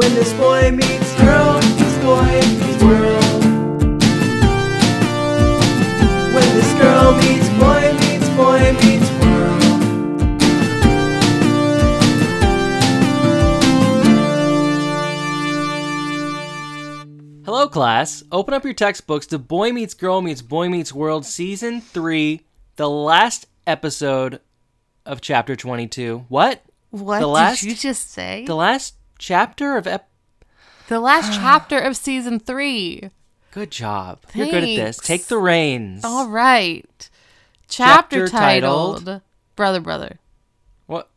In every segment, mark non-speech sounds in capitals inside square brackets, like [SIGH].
When this boy meets girl, meets boy meets world. When this girl meets boy meets boy meets world. Hello, class. Open up your textbooks to Boy Meets Girl Meets Boy Meets World, Season 3, the last episode of Chapter 22. What? What The last- did you just say? The last chapter of ep. The last ah. chapter of season three. Good job. You're good at this. Take the reins. All right. Chapter Chapter, titled- titled, Brother Brother. What?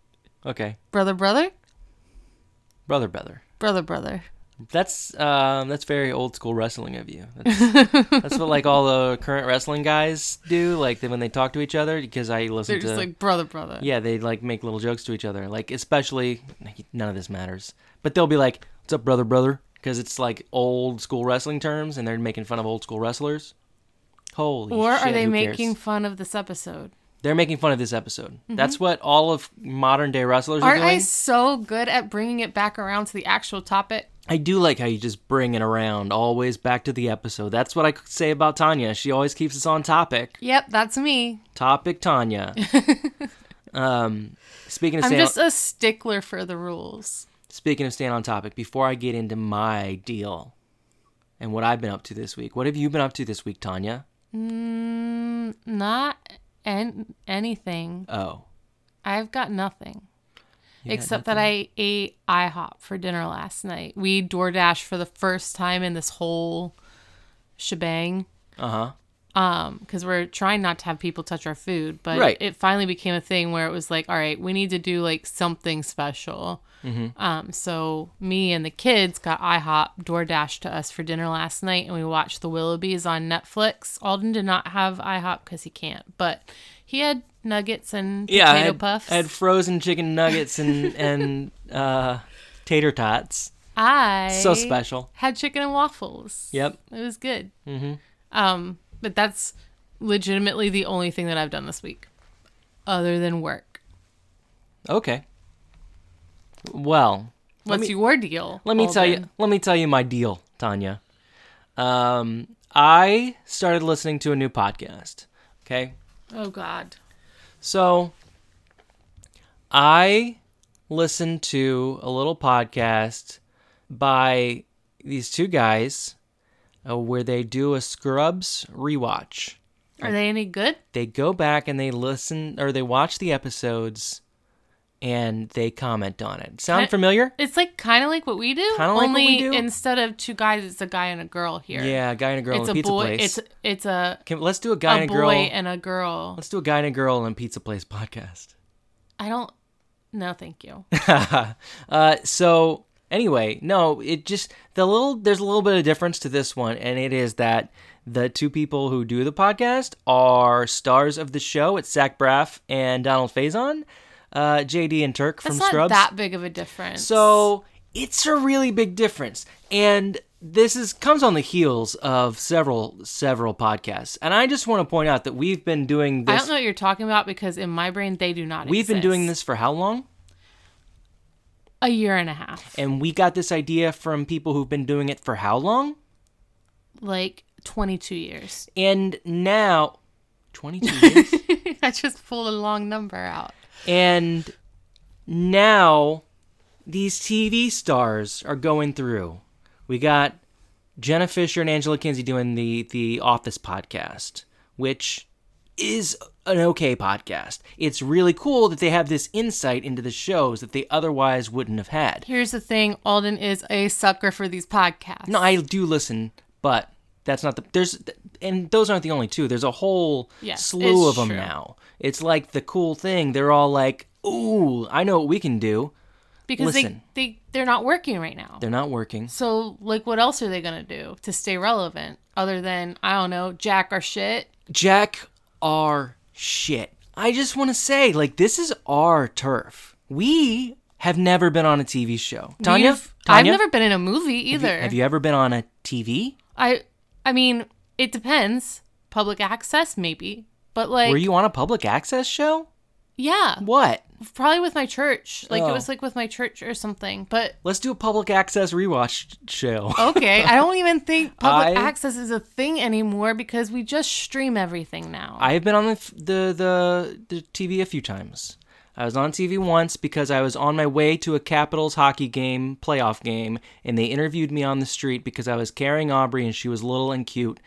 Okay. Brother Brother? Brother, brother. Brother Brother. That's um that's very old school wrestling of you. That's, [LAUGHS] that's what like all the current wrestling guys do, like they, when they talk to each other. Because I listen They're to just like brother brother. Yeah, they like make little jokes to each other. Like especially none of this matters. But they'll be like, "What's up, brother, brother?" Because it's like old school wrestling terms, and they're making fun of old school wrestlers. Holy Or shit, are they who making fun of this episode? They're making fun of this episode. That's what all of modern day wrestlers are Aren't doing. I so good at bringing it back around to the actual topic? I do like how you just bring it around always back to the episode. That's what I could say about Tanya. She always keeps us on topic. Yep, that's me. Topic Tanya. [LAUGHS] um, speaking of I'm just a stickler for the rules. speaking of staying on topic, before I get into my deal and what I've been up to this week, what have you been up to this week, Tanya? Mm, not an- anything. Oh, I've got nothing. Yeah, Except that I ate IHOP for dinner last night. We DoorDash for the first time in this whole shebang. uh huh. Um, because we're trying not to have people touch our food, but Right. it finally became a thing where it was like, all right, we need to do like something special. Mm-hmm. Um, so me and the kids got IHOP DoorDash to us for dinner last night, and we watched The Willoughbys on Netflix. Alden did not have IHOP because he can't, but he had nuggets and Yeah, I potato had, puffs. I had frozen chicken nuggets and [LAUGHS] and uh, tater tots. I So special. had chicken and waffles. Yep. It was good. Mm-hmm. Um, but that's legitimately the only thing that I've done this week, other than work. Okay. Well, What's me- your deal? Let me tell you. Let me tell you my deal, Tanya. Um, I started listening to a new podcast. Okay, Oh God. so I listened to a little podcast by these two guys uh, where they do a Scrubs rewatch. Are they any good? They go back and they listen or they watch the episodes and they comment on it. Sound I- familiar? It's like kind of like what we do. Kinda like what only we do? instead of two guys, it's a guy and a girl here. Yeah, a guy and a girl It's in a pizza boy. place. It's it's a Can, let's do a guy a and a boy girl. and a girl. Let's do a guy and a girl in Pizza Place podcast. I don't. No, thank you. [LAUGHS] uh, so anyway, no, it just the little there's a little bit of difference to this one, and it is that the two people who do the podcast are stars of the show. It's Zach Braff and Donald Faison, uh, JD and Turk That's from not Scrubs. that big of a difference. So it's a really big difference, and this is comes on the heels of several several podcasts. And I just want to point out that we've been doing this... I don't know what you're talking about because in my brain they do not. We've been doing this for how long? a year and a half, And we got this idea from people who've been doing it for how long? like 22 years. And now, 22 [LAUGHS] years? I just pulled a long number out. And now these TV stars are going through. We got Jenna Fischer and Angela Kinsey doing the the Office podcast, which is an okay podcast. It's really cool that they have this insight into the shows that they otherwise wouldn't have had. Here's the thing: Alden is a sucker for these podcasts. No, I do listen, but that's not the there's and those aren't the only two. There's a whole Yes, slew of them true. now. It's like the cool thing. They're all like, "Ooh, I know what we can do." because listen. they they they're not working right now. They're not working. So like, what else are they gonna do to stay relevant other than I don't know, jack our shit? Jack our shit. I just want to say, like, this is our turf. We have never been on a TV show. Tanya, Tanya I've never been in a movie have you- either. have you ever been on a TV? I I mean, it depends. Public access, maybe, but like, Were you on a public access show? yeah. What? probably with my church. Like Oh. it was like with my church or something. But Let's do a public access rewatch show. okay, I don't even think [LAUGHS] public I- access is a thing anymore because we just stream everything now. I have been on the, the the the TV a few times. I was on TV once because I was on my way to a Capitals hockey game, playoff game, and they interviewed me on the street because I was carrying Aubrey and she was little and cute.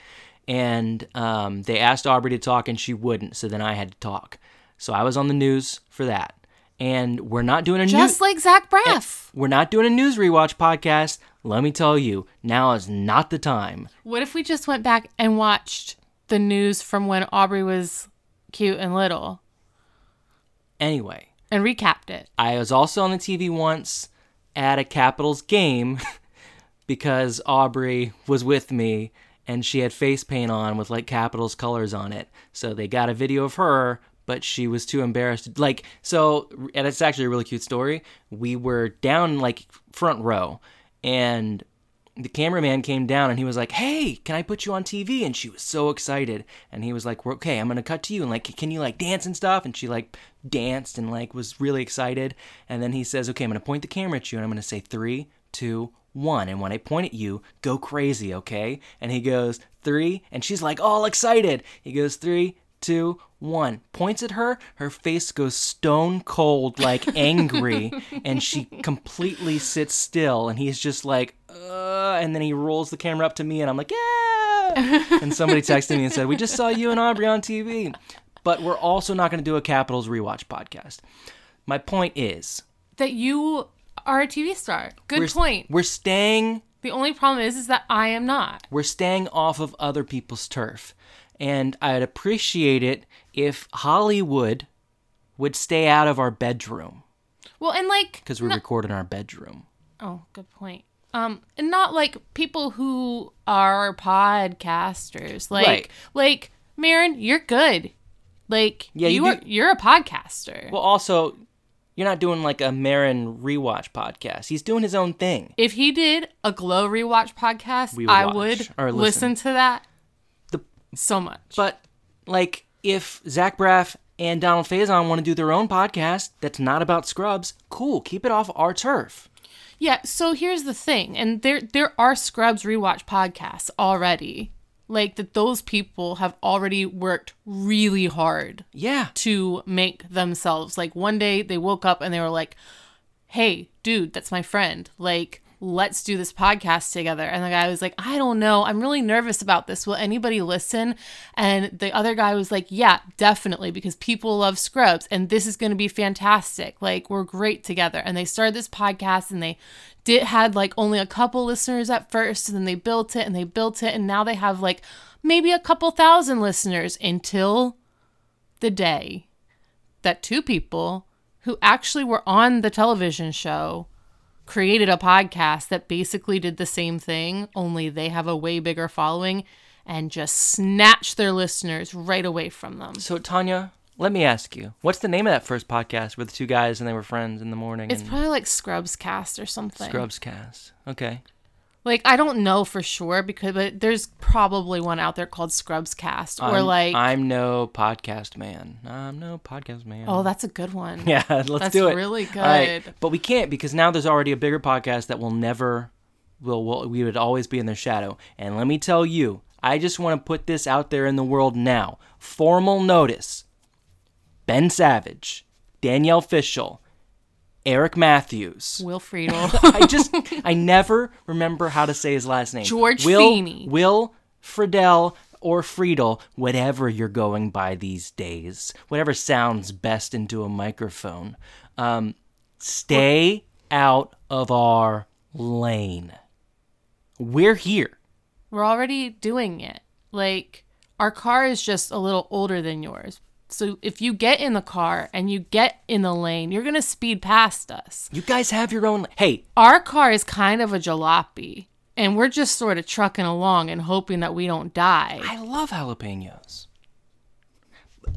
And um, they asked Aubrey to talk and she wouldn't, so then I had to talk. So I was on the news for that. And we're not doing a just news like Zach Braff. we're not doing a news rewatch podcast. Let me tell you, now is not the time. What if we just went back and watched the news from when Aubrey was cute and little Anyway, and recapped it? I was also on the TV once at a Capitals game [LAUGHS] because Aubrey was with me and she had face paint on with like Capitals colors on it. So they got a video of her, but she was too embarrassed. Like, so, and it's actually a really cute story. We were down like front row and the cameraman came down and he was like, "Hey, can I put you on TV?" And she was so excited. And he was like, "We're okay. I'm gonna cut to you and like, can you like dance and stuff?" And she like danced and like was really excited. And then he says, "Okay, I'm gonna point the camera at you and I'm gonna say three, two, one. And when I point at you, go crazy, okay?" And he goes three, and she's like all excited. He goes three, two, one. Points at her. Her face goes stone cold, like angry, [LAUGHS] and she completely sits still. And he's just like, uh, and then he rolls the camera up to me, and I'm like, yeah. [LAUGHS] and somebody texted me and said, we just saw you and Aubrey on TV. But we're also not going to do a Capitals rewatch podcast. My point is, That you are a TV star. Good we're, point. We're staying The only problem is, is that I am not. we're staying off of other people's turf. And I'd appreciate it if Hollywood would stay out of our bedroom Well, and like, because we no- record in our bedroom. oh, good point. Um, and not like people who are podcasters. Like, Right. like Maron, you're good. Like, Yeah, you you, are. You're a podcaster. Well, also, you're not doing like a Maron rewatch podcast. He's doing his own thing. if he did a Glow rewatch podcast, would I would or listen. listen. to that The- so much. But like, if Zach Braff and Donald Faison want to do their own podcast that's not about Scrubs, cool. Keep it off our turf. Yeah, so here's the thing, and there there are Scrubs rewatch podcasts already. Like that those people have already worked really hard Yeah. to make themselves like one day they woke up and they were like, "Hey, dude, that's my friend. Like, let's do this podcast together." And the guy was like, "I don't know. I'm really nervous about this. Will anybody listen?" And the other guy was like, "Yeah, definitely because people love Scrubs and this is going to be fantastic. Like, we're great together." And they started this podcast and they did had like only a couple listeners at first and then they built it and they built it and now they have like maybe a couple thousand listeners until the day that two people who actually were on the television show created a podcast that basically did the same thing, only they have a way bigger following and just snatched their listeners right away from them. So Tanya, let me ask you, what's the name of that first podcast where the two guys and they were friends in the morning? It's and probably like Scrubs Cast or something. Scrubs cast. Okay. Like I don't know for sure because but there's probably one out there called Scrubs Cast or I'm, like I'm no podcast man. I'm no podcast man. Oh, that's a good one. [LAUGHS] yeah. Let's That's do it. really All right. good. But we can't because now there's already a bigger podcast that will never, will will we would always be in their shadow. And let me tell you, I just want to put this out there in the world now. Formal notice. Ben Savage, Danielle Fishel, Eric Matthews. Will Friedel. [LAUGHS] I just [LAUGHS] I never remember how to say his last name. George Will, Feeny. Will Friedel or Friedel, whatever you're going by these days, whatever sounds best into a microphone. Um, stay out of our lane. We're here. We're already doing it. Like our car is just a little older than yours. So if you get in the car and you get in the lane, you're going to speed past us. You guys have your own. Hey, Our car is kind of a jalopy and we're just sort of trucking along and hoping that we don't die. I love jalapenos.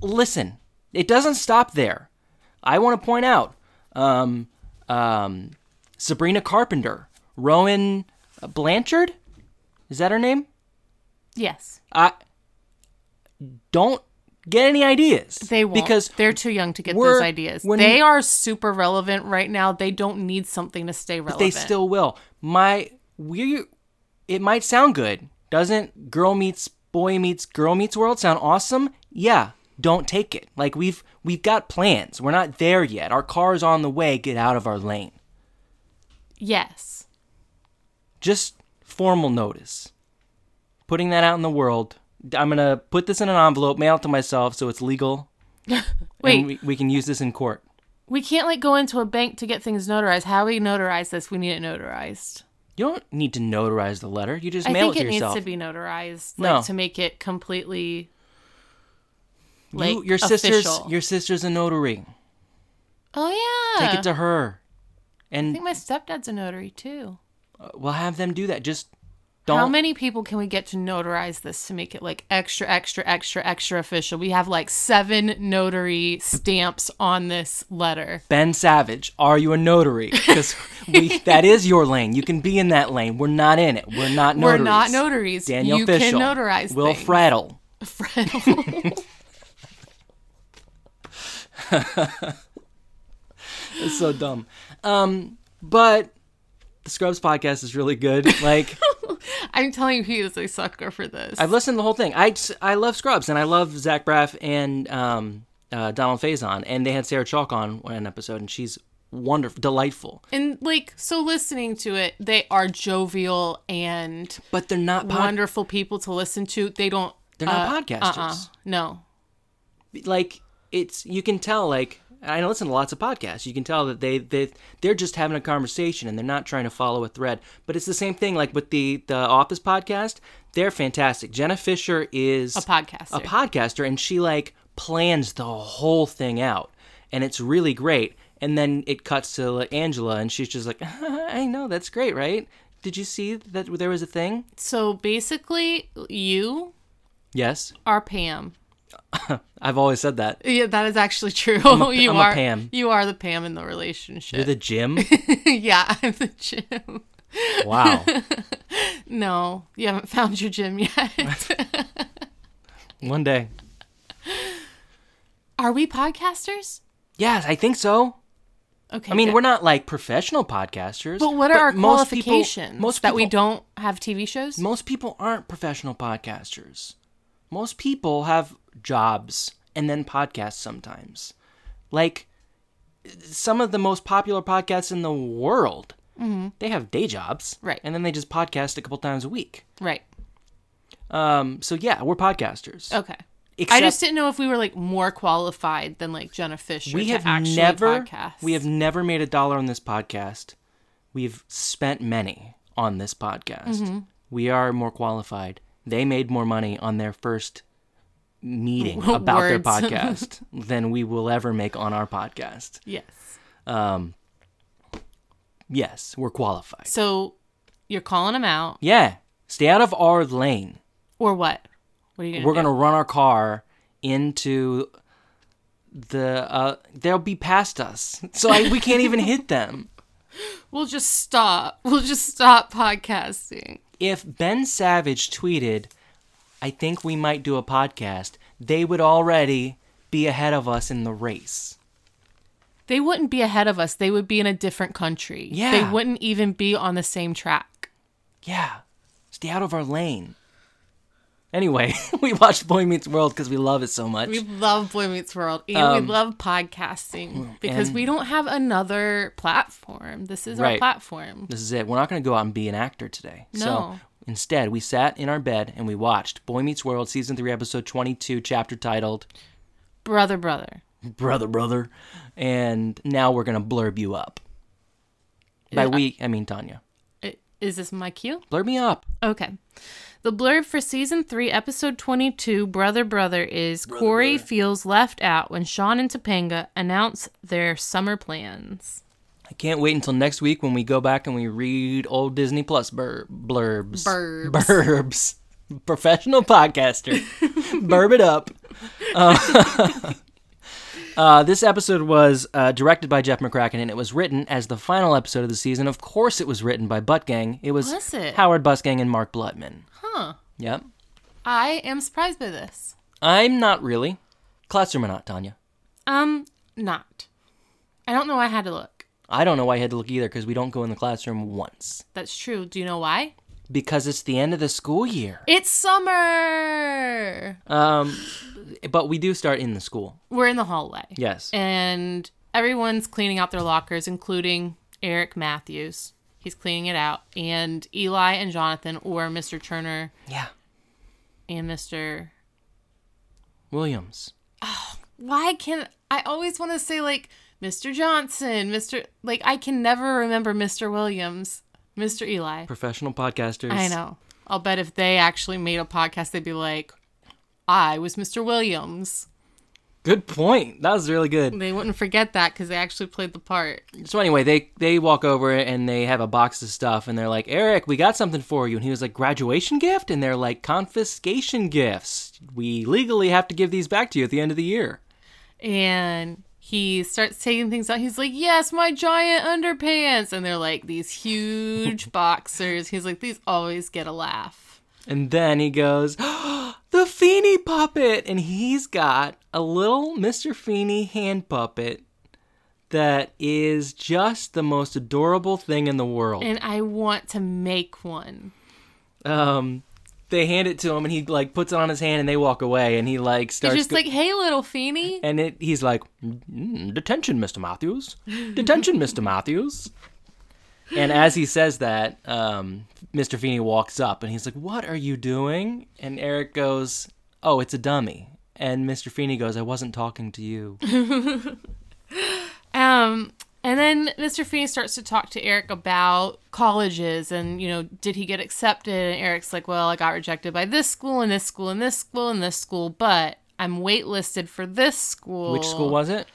Listen, it doesn't stop there. I want to point out um, um, Sabrina Carpenter, Rowan Blanchard. Is that her name? Yes. I don't get any ideas. They won't because they're too young to get those ideas. They are super relevant right now. They don't need something to stay relevant. they still will. My we it might sound good. Doesn't girl meets boy meets girl meets world sound awesome? Yeah. Don't take it. Like we've we've got plans. We're not there yet. Our car's on the way. Get out of our lane. Yes. Just formal notice. Putting that out in the world. I'm gonna put this in an envelope, mail it to myself so it's legal. [LAUGHS] Wait, and we, we can use this in court. we can't like go into a bank to get things notarized. How we notarize this? We need it notarized. You don't need to notarize the letter. You just I mail think it it, to needs to be notarized, No. to make it completely like you, your sister's official. your sister's a notary. Oh yeah. Take it to her, And I think my stepdad's a notary too. Uh, we'll have them do that. Just don't. How many people can we get to notarize this to make it like extra, extra, extra, extra official? We have like seven notary stamps on this letter. Ben Savage, are you a notary? Because [LAUGHS] we that is your lane. You can be in that lane. We're not in it. We're not notaries. We're not notaries. Daniel you Fishel, can notarize Will things. Fraddle. It's so dumb. Um, but the Scrubs podcast is really good. Like [LAUGHS] I'm telling you, he is a sucker for this. I've listened to the whole thing. I I love Scrubs and I love Zach Braff and um, uh, Donald Faison, and they had Sarah Chalke on one episode, and she's wonderful, delightful. and like, so listening to it, they are jovial and But they're not pod- wonderful people to listen to. They don't. They're not uh, podcasters. uh-uh. No. like it's you can tell like I listen to lots of podcasts. You can tell that they they they're just having a conversation and they're not trying to follow a thread. But it's the same thing like with the the Office podcast. They're fantastic. Jenna Fischer is A podcaster. a podcaster, and she like plans the whole thing out, and it's really great. And then it cuts to Angela, and she's just like, [LAUGHS] "I know that's great, right? Did you see that there was a thing? So basically, you Yes, are Pam. [LAUGHS] I've always said that. Yeah, that is actually true. a- [LAUGHS] you I'm a are Pam. You are the Pam in the relationship. You're the Jim. [LAUGHS] yeah, I'm the Jim. Wow. No, you haven't found your Jim yet. One day. are we podcasters? Yes, I think so. Okay. I mean, good. we're not like professional podcasters. But what are our most people- qualifications? most that we don't have TV shows. Most people aren't professional podcasters. Most people have jobs and then podcasts sometimes. Like some of the most popular podcasts in the world, they have day jobs, Mm-hmm. Right. And then they just podcast a couple times a week. right. Um, so yeah, we're podcasters. Okay. I just didn't know if we were like more qualified than like Jenna Fischer we to have actually never podcast. we have never made a dollar on this podcast we've spent many on this podcast Mm-hmm. we are more qualified they made more money on their first meeting [LAUGHS] about their [LAUGHS] podcast than we will ever make on our podcast yes. um yes we're qualified So you're calling them out, yeah stay out of our lane or what? What are you gonna we're do? gonna run our car into the uh they'll be past us so I, we can't even hit them [LAUGHS] We'll just stop. We'll just stop podcasting. if Ben Savage tweeted, I think we might do a podcast, they would already be ahead of us in the race. They wouldn't be ahead of us. They would be in a different country. Yeah. They wouldn't even be on the same track. Yeah, stay out of our lane. Anyway, [LAUGHS] we watched Boy Meets World because we love it so much. We love Boy Meets World and Um, we love podcasting because we don't have another platform. This is our platform. This is it. We're not going to go out and be an actor today. No. So instead, we sat in our bed and we watched Boy Meets World Season 3, Episode 22, chapter titled Brother, brother. Brother, Brother. And now we're going to blurb you up. By Yeah. we, I mean Tanya. Is this my cue? Blurb me up. Okay. The blurb for season three, episode 22, Brother Brother, is Corey feels left out when Sean and Topanga announce their summer plans. I can't wait until next week when we go back and we read old Disney Plus bur- blurbs. Burbs. Burbs. Professional podcaster. [LAUGHS] Burb it up. Uh, [LAUGHS] uh, this episode was uh, directed by Jeff McCracken and it was written as the final episode of the season. Of course, it was written by Butt Gang. It was, Was it? Howard Busgang and Mark Blutman. Huh. Yep. I am surprised by this. I'm not really. Classroom or not, Tanya? Um, not. I don't know. I had to look. I don't know why I had to look either because we don't go in the classroom once. That's true. Do you know why? Because it's the end of the school year. It's summer. Um, but we do start in the school. We're in the hallway. Yes. And everyone's cleaning out their lockers, including Eric Matthews. He's cleaning it out. And Eli and Jonathan, or Mr. Turner Yeah. and Mr. Williams. Oh, Why can I always want to say like Mr. Johnson, Mr. Like I can never remember Mr. Williams, Mr. Eli. Professional podcasters. I know. I'll bet if they actually made a podcast, they'd be like, I was Mr. Williams. Good point. That was really good. They wouldn't forget that because they actually played the part. So anyway, they they walk over and they have a box of stuff and they're like, "Eric, we got something for you." And he was like, "Graduation gift?" And they're like, "Confiscation gifts. We legally have to give these back to you at the end of the year." And he starts taking things out. He's like, Yes, my giant underpants. And they're like these huge [LAUGHS] boxers. He's like, These always get a laugh. And then he goes, [GASPS] "The Feeny puppet." And he's got a little Mr. Feeny hand puppet that is just the most adorable thing in the world. And I want to make one. um they hand it to him and he like puts it on his hand and they walk away and he like starts He's just go- like, Hey, little Feeny. and it he's like "Mm, detention mr matthews. Detention mr matthews. And as he says that um, mr feeny walks up and he's like what are you doing? And eric goes oh it's a dummy. And mr feeny goes i wasn't talking to you. [LAUGHS] Um, and then Mr. Feeny starts to talk to Eric about colleges and, you know, did he get accepted? And Eric's like, well, I got rejected by this school and this school and this school and this school, but I'm waitlisted for this school. which school was it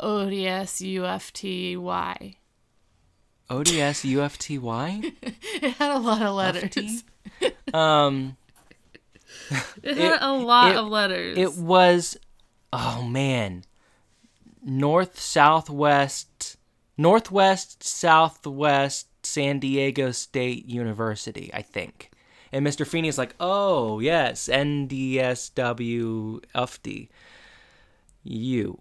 ODS UFTY. ods ufty [LAUGHS] It had a lot of letters. [LAUGHS] um It had a lot it- of letters. It was, oh man, north southwest, northwest southwest San Diego State University, I think. And Mr. Feeny's like, oh yes, NDSW UFD. U.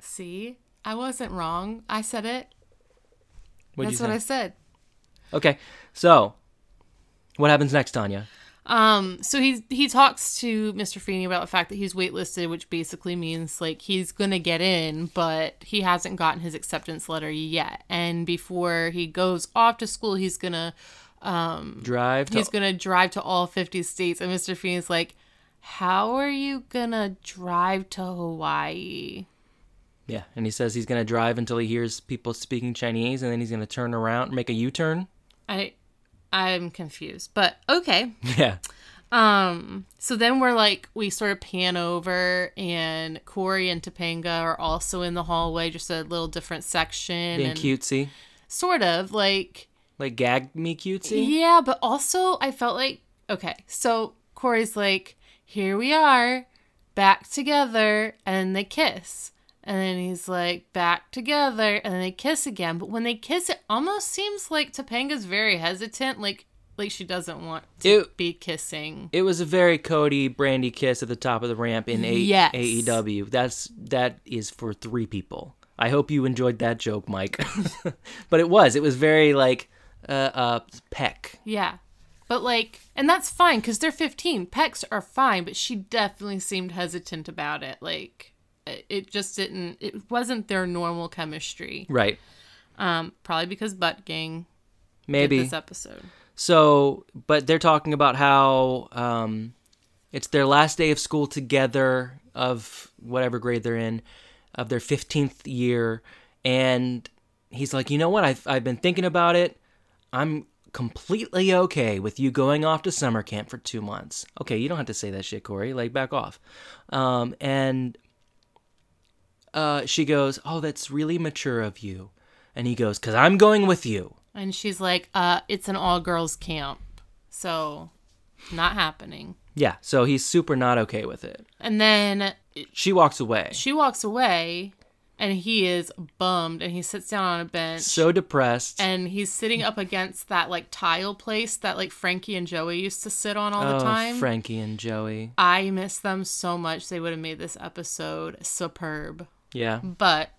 See, I wasn't wrong. I said it. What'd That's you what I said. Okay, so what happens next, Tanya? Um, so he he talks to Mr. Feeny about the fact that he's waitlisted, which basically means like he's gonna get in, but he hasn't gotten his acceptance letter yet. And before he goes off to school, he's gonna um, Drive. To, he's gonna drive to all fifty states. And Mr. Feeny's like, "How are you gonna drive to Hawaii?" yeah, and he says he's gonna drive until he hears people speaking Chinese, and then he's gonna turn around, make a U-turn. I I'm confused, but okay. [LAUGHS] Yeah. Um, so then we're like, we sort of pan over, and Corey and Topanga are also in the hallway, just a little different section. Being and cutesy. Sort of like, Like gag me cutesy. yeah, but also I felt like, okay, so Corey's like, here we are, back together, and they kiss. And then he's like, back together, and then they kiss again. But when they kiss, it almost seems like Topanga's very hesitant, like, like she doesn't want to It- be kissing. It was a very Cody Brandi kiss at the top of the ramp in a- Yes. AEW. That's that is for three people. I hope you enjoyed that joke, Mike. [LAUGHS] but it was. It was very like uh, uh peck. Yeah. But like, and that's fine because they're 15. Pecks are fine, but she definitely seemed hesitant about it. Like, it- just didn't, it wasn't their normal chemistry. Right. Um, probably because Butt Gang Maybe. this episode. So, but they're talking about how um, it's their last day of school together of whatever grade they're in, of their 15th year. And he's like, you know what? I've, I've been thinking about it. I'm completely okay with you going off to summer camp for two months. Okay, you don't have to say that shit, Corey. Like, back off. Um, and uh, she goes, oh, that's really mature of you. And he goes, because I'm going with you. And she's like, uh, it's an all girls camp. So, not happening. Yeah, so he's super not okay with it. And then She walks away. she walks away, and he is bummed and he sits down on a bench So depressed. and he's sitting up against that like tile place that like Frankie and Joey used to sit on all oh, the time. Frankie and Joey. I miss them so much. They would have made this episode superb. Yeah. But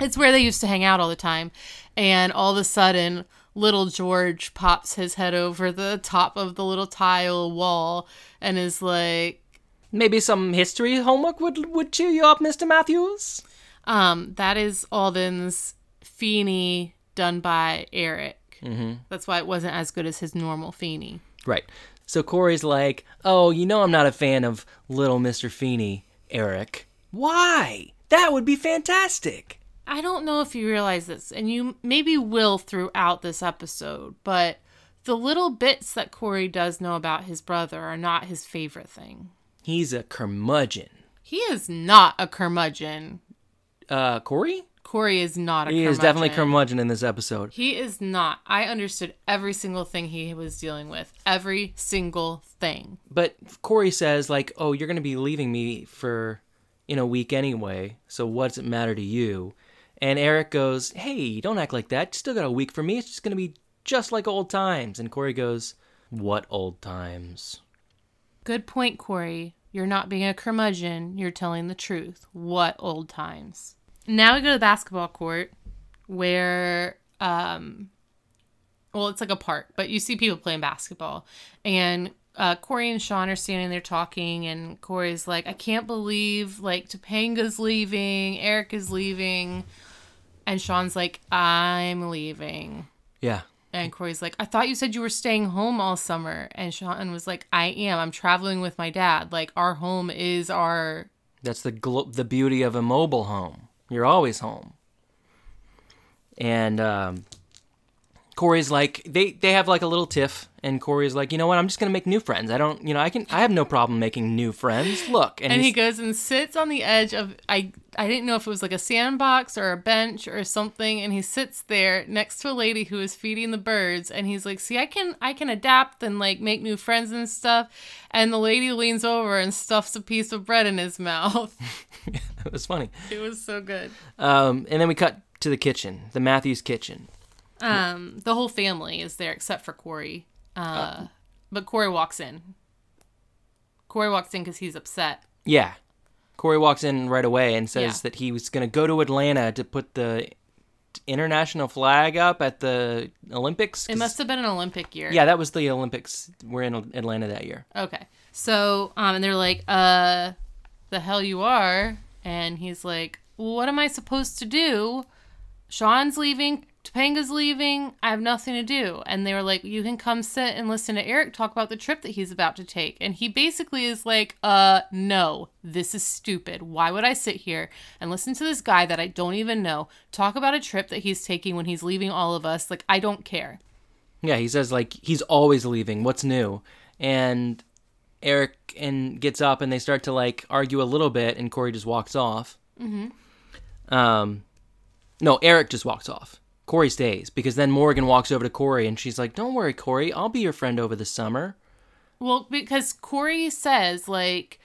it's where they used to hang out all the time. And all of a sudden, little George pops his head over the top of the little tile wall and is like, Maybe some history homework would would cheer you up, Mr. Matthews. um, that is Alden's Feeny done by Eric. Mm-hmm. That's why it wasn't as good as his normal Feeny. Right. So Corey's like, "Oh, you know I'm not a fan of Little Mr. Feeny, Eric. Why? That would be fantastic." I don't know if you realize this, and you maybe will throughout this episode, but the little bits that Corey does know about his brother are not his favorite thing. He's a curmudgeon. He is not a curmudgeon. Uh, Corey? Corey is not a He curmudgeon. is definitely curmudgeon in this episode. He is not. I understood every single thing he was dealing with. Every single thing. But Corey says like, "Oh, you're going to be leaving me for in a week anyway. So what does it matter to you?" And Eric goes, "Hey, don't act like that. You still got a week for me. It's just going to be just like old times." And Corey goes, "What old times?" Good point, Corey. You're not being a curmudgeon. You're telling the truth. What old times. Now we go to the basketball court where, um, well, it's like a park, but you see people playing basketball. And uh, Corey and Sean are standing there talking, and Corey's like, I can't believe, like, Topanga's leaving, Eric is leaving. And Sean's like, I'm leaving. Yeah. And Corey's like, I thought you said you were staying home all summer. And Sean was like, I am. I'm traveling with my dad. Like, our home is our. That's the gl- the beauty of a mobile home. You're always home. And um, Corey's like they they have like a little tiff, and Corey's like, you know what? I'm just gonna make new friends. I don't, you know, I can I have no problem making new friends. Look, and, And he goes and sits on the edge of. I, I didn't know if it was like a sandbox or a bench or something. And he sits there next to a lady who is feeding the birds. And he's like, See, I can, I can adapt and like make new friends and stuff. And the lady leans over and stuffs a piece of bread in his mouth. [LAUGHS] it was funny. it was so good. Um, and then we cut to the kitchen, the Matthews kitchen. Um, the whole family is there except for Corey. Uh, but Corey walks in. Corey walks in because he's upset. Yeah, Corey walks in right away and says Yeah. that he was gonna go to Atlanta to put the international flag up at the Olympics. It must have been an Olympic year. Yeah, that was the Olympics. We're in Atlanta that year. Okay. So, um, and they're like, uh, the hell you are. And he's like, well, what am I supposed to do? Sean's leaving. Topanga's leaving. I have nothing to do. And they were like, you can come sit and listen to Eric talk about the trip that he's about to take. And he basically is like, uh, no, this is stupid. Why would I sit here and listen to this guy that I don't even know talk about a trip that he's taking when he's leaving all of us? Like, I don't care. Yeah, he says like he's always leaving. What's new? And Eric and gets up and they start to like argue a little bit, and Corey just walks off. Mm-hmm. Um, no, Eric just walks off. Corey stays because then Morgan walks over to Corey and she's like, "Don't worry, Corey. I'll be your friend over the summer." Well, because Corey says, like,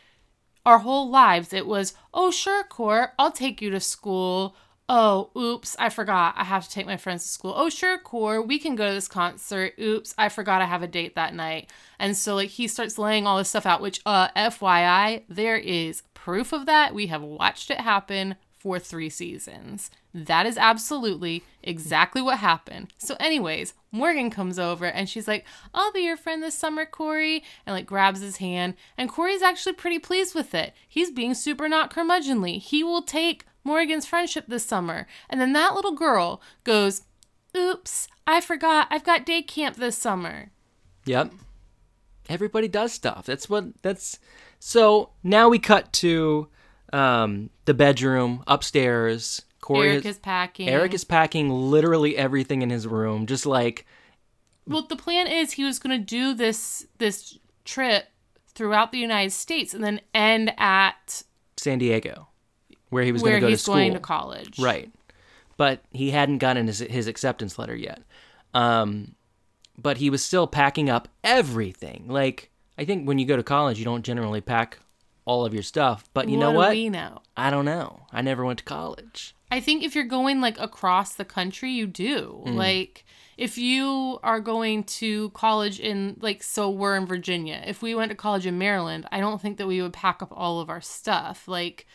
our whole lives, it was, oh, sure, Cor, I'll take you to school. Oh, oops, I forgot. I have to take my friends to school. Oh, sure, Cor, we can go to this concert. Oops, I forgot I have a date that night. And so, like, he starts laying all this stuff out, which, uh, FYI, there is proof of that. We have watched it happen for three seasons. That is absolutely exactly what happened. So, anyways, Morgan comes over and she's like, I'll be your friend this summer, Corey, and like grabs his hand. And Corey's actually pretty pleased with it. He's being super not curmudgeonly. He will take Morgan's friendship this summer. And then that little girl goes, Oops, I forgot. I've got day camp this summer. Yep. Everybody does stuff. That's what that's so now we cut to um the bedroom upstairs. Corey Eric has- is packing. Eric is packing literally everything in his room, just like Well, the plan is he was going to do this this trip throughout the United States and then end at San Diego, where he was going to go to he's school. going to college. Right. But he hadn't gotten his, his acceptance letter yet. Um, but he was still packing up everything. Like, I think when you go to college, you don't generally pack all of your stuff. But you what know what? we know? I don't know. I never went to college. I think if you're going like across the country, you do. Mm. Like if you are going to college in like so we're in Virginia. If we went to college in Maryland, I don't think that we would pack up all of our stuff. Like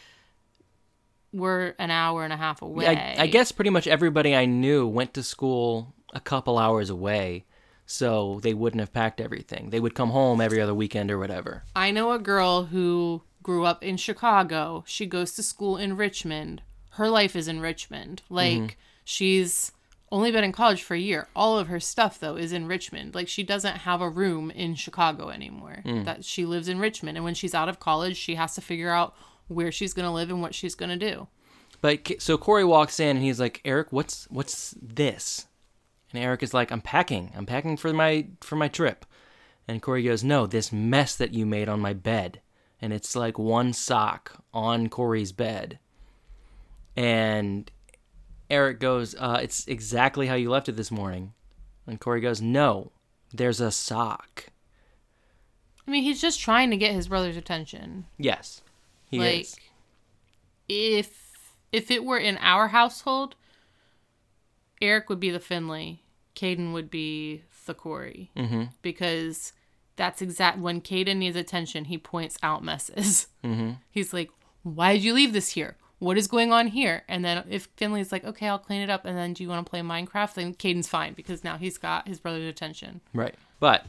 we're an hour and a half away. I, I guess pretty much everybody I knew went to school a couple hours away, so they wouldn't have packed everything. They would come home every other weekend or whatever. I know a girl who grew up in Chicago. She goes to school in Richmond. Her life is in Richmond. Mm-hmm. Like she's only been in college for a year. All of her stuff though is in Richmond. Like she doesn't have a room in Chicago anymore. Mm. That she lives in Richmond and when she's out of college, she has to figure out where she's going to live and what she's going to do. But so Corey walks in and he's like, "Eric, what's what's this?" And Eric is like, "I'm packing. I'm packing for my for my trip." And Corey goes, "No, this mess that you made on my bed." And it's like one sock on Corey's bed. And Eric goes, uh, "It's exactly how you left it this morning." And Corey goes, "No, there's a sock." I mean, he's just trying to get his brother's attention. Yes, he like is. if if it were in our household, Eric would be the Finley, Caden would be the Corey, mm-hmm. because that's exact when Caden needs attention, he points out messes. [LAUGHS] Mm-hmm. He's like, "Why did you leave this here? What is going on here?" And then if Finley's like, "Okay, I'll clean it up," and then do you want to play Minecraft? Then Caden's fine because now he's got his brother's attention. Right, but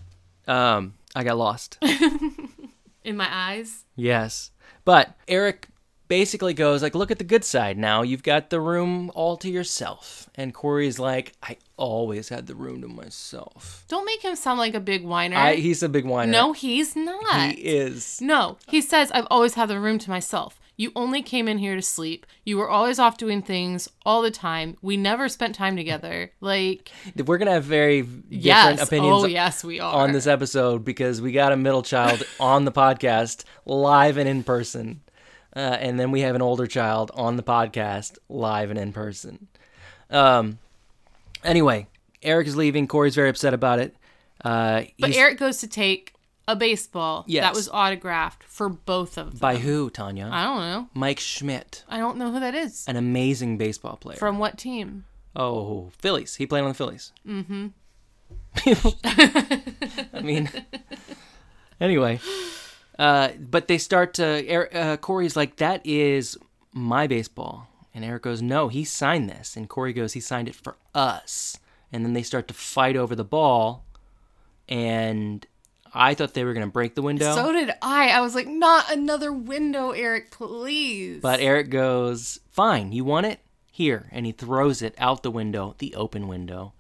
um, I got lost. [LAUGHS] In my eyes, Yes. But Eric basically goes like, "Look at the good side. Now you've got the room all to yourself." And Corey's like, "I always had the room to myself." don't make him sound like a big whiner. I, he's a big whiner. no, he's not. he is. No, he says, I've always had the room to myself. You only came in here to sleep. You were always off doing things all the time. We never spent time together. Like, We're gonna have very different yes. opinions Oh, yes, we are. on this episode because we got a middle child on the podcast live and in person, uh, and then we have an older child on the podcast live and in person. Um. Anyway, Eric is leaving. Corey's very upset about it. Uh, But Eric goes to take a baseball Yes. that was autographed for both of them. by who, Tanya? I don't know. Mike Schmidt, I don't know who that is. an amazing baseball player. From what team? oh, Phillies. He played on the Phillies. Mm-hmm. [LAUGHS] I mean, anyway, uh, but they start to. Er- uh, Corey's like, "That is my baseball," and Eric goes, "No, he signed this," and Corey goes, "He signed it for us." And then they start to fight over the ball, and I thought they were gonna break the window. So did I. I was like, not another window, Eric, please. But Eric goes, Fine, you want it? Here. And he throws it out the window, the open window.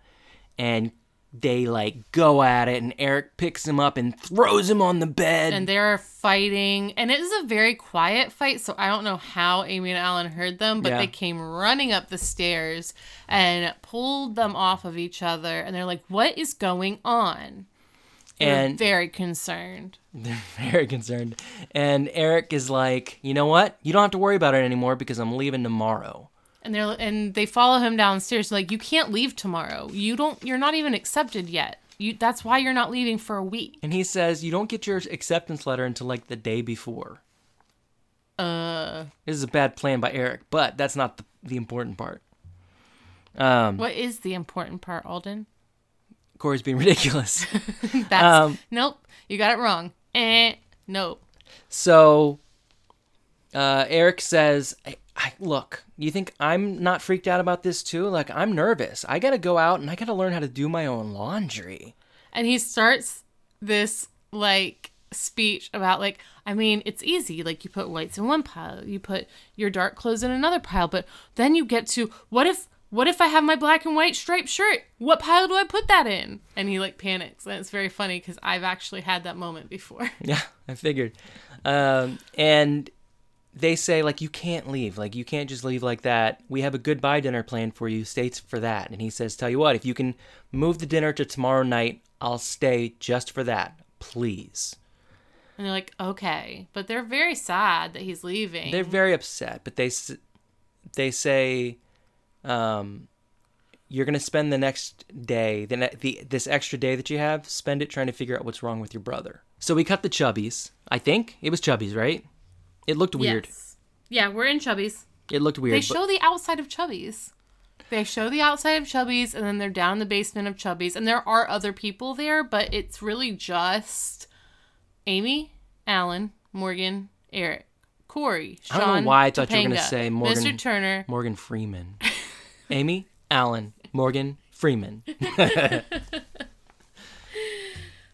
And they like go at it, and Eric picks him up and throws him on the bed. and they're fighting and it is a very quiet fight so i don't know how amy and alan heard them but Yeah. they came running up the stairs and pulled them off of each other and they're like what is going on They were And- very concerned [LAUGHS] They're very concerned. And Eric is like, You know what? You don't have to worry about it anymore because I'm leaving tomorrow. And they're and they follow him downstairs like you can't leave tomorrow. You don't you're not even accepted yet. You that's why you're not leaving for a week. And he says, You don't get your acceptance letter until like the day before. uh. This is a bad plan by Eric, but that's not the, the important part. Um, what is the important part alden? Corey's being [LAUGHS] ridiculous. [LAUGHS] that's Um, nope you got it wrong. Eh nope. So uh, Eric says, I, I, "Look, you think I'm not freaked out about this too? Like I'm nervous. I got to go out and I got to learn how to do my own laundry." and he starts this like speech about like I mean it's easy like you put whites in one pile you put your dark clothes in another pile but then you get to what if what if I have my black and white striped shirt what pile do I put that in and he like panics and it's very funny because I've actually had that moment before [LAUGHS] Yeah, I figured. Um, and they say like you can't leave. Like you can't just leave like that. We have a goodbye dinner planned for you. Stay t- for that. And he says, "Tell you what, if you can move the dinner to tomorrow night, I'll stay just for that, please." and they're like okay but they're very sad that he's leaving They're very upset, but they they say, um, "You're gonna spend the next day, the, ne- the this extra day that you have, spend it trying to figure out what's wrong with your brother." So we cut the Chubbie's. I think it was Chubbie's, right? It looked weird. Yes. Yeah, we're in Chubbie's. It looked weird. They show the outside of Chubbie's. They show the outside of Chubbie's, and then they're down in the basement of Chubbie's, and there are other people there, but it's really just Amy, Alan, Morgan, Eric, Corey, I Sean. don't know why I thought you were gonna say Morgan- Mr. Turner. Morgan Freeman. [LAUGHS] Amy, Alan, Morgan, Freeman. [LAUGHS]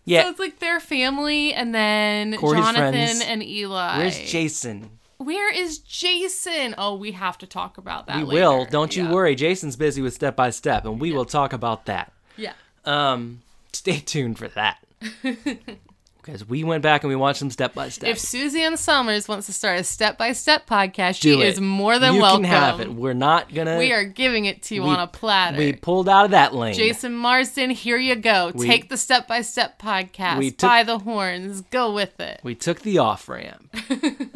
yeah. So it's like their family, and then Corey's Jonathan friends. and Eli. Where's Jason? Where is Jason? Oh, we have to talk about that. We later. will. Don't you Yeah. worry. Jason's busy with step by step, and we will talk about that. Yeah. Um, stay tuned for that. [LAUGHS] Because we went back and we watched them step by step. If Suzanne Somers wants to start a step by step podcast, Do she it. is more than you welcome. can have it. We're not gonna. We are giving it to you We- on a platter. We pulled out of that lane. Jason Marsden, here you go. We- Take the step by step podcast We took- by the horns. Go with it. We took the off ramp.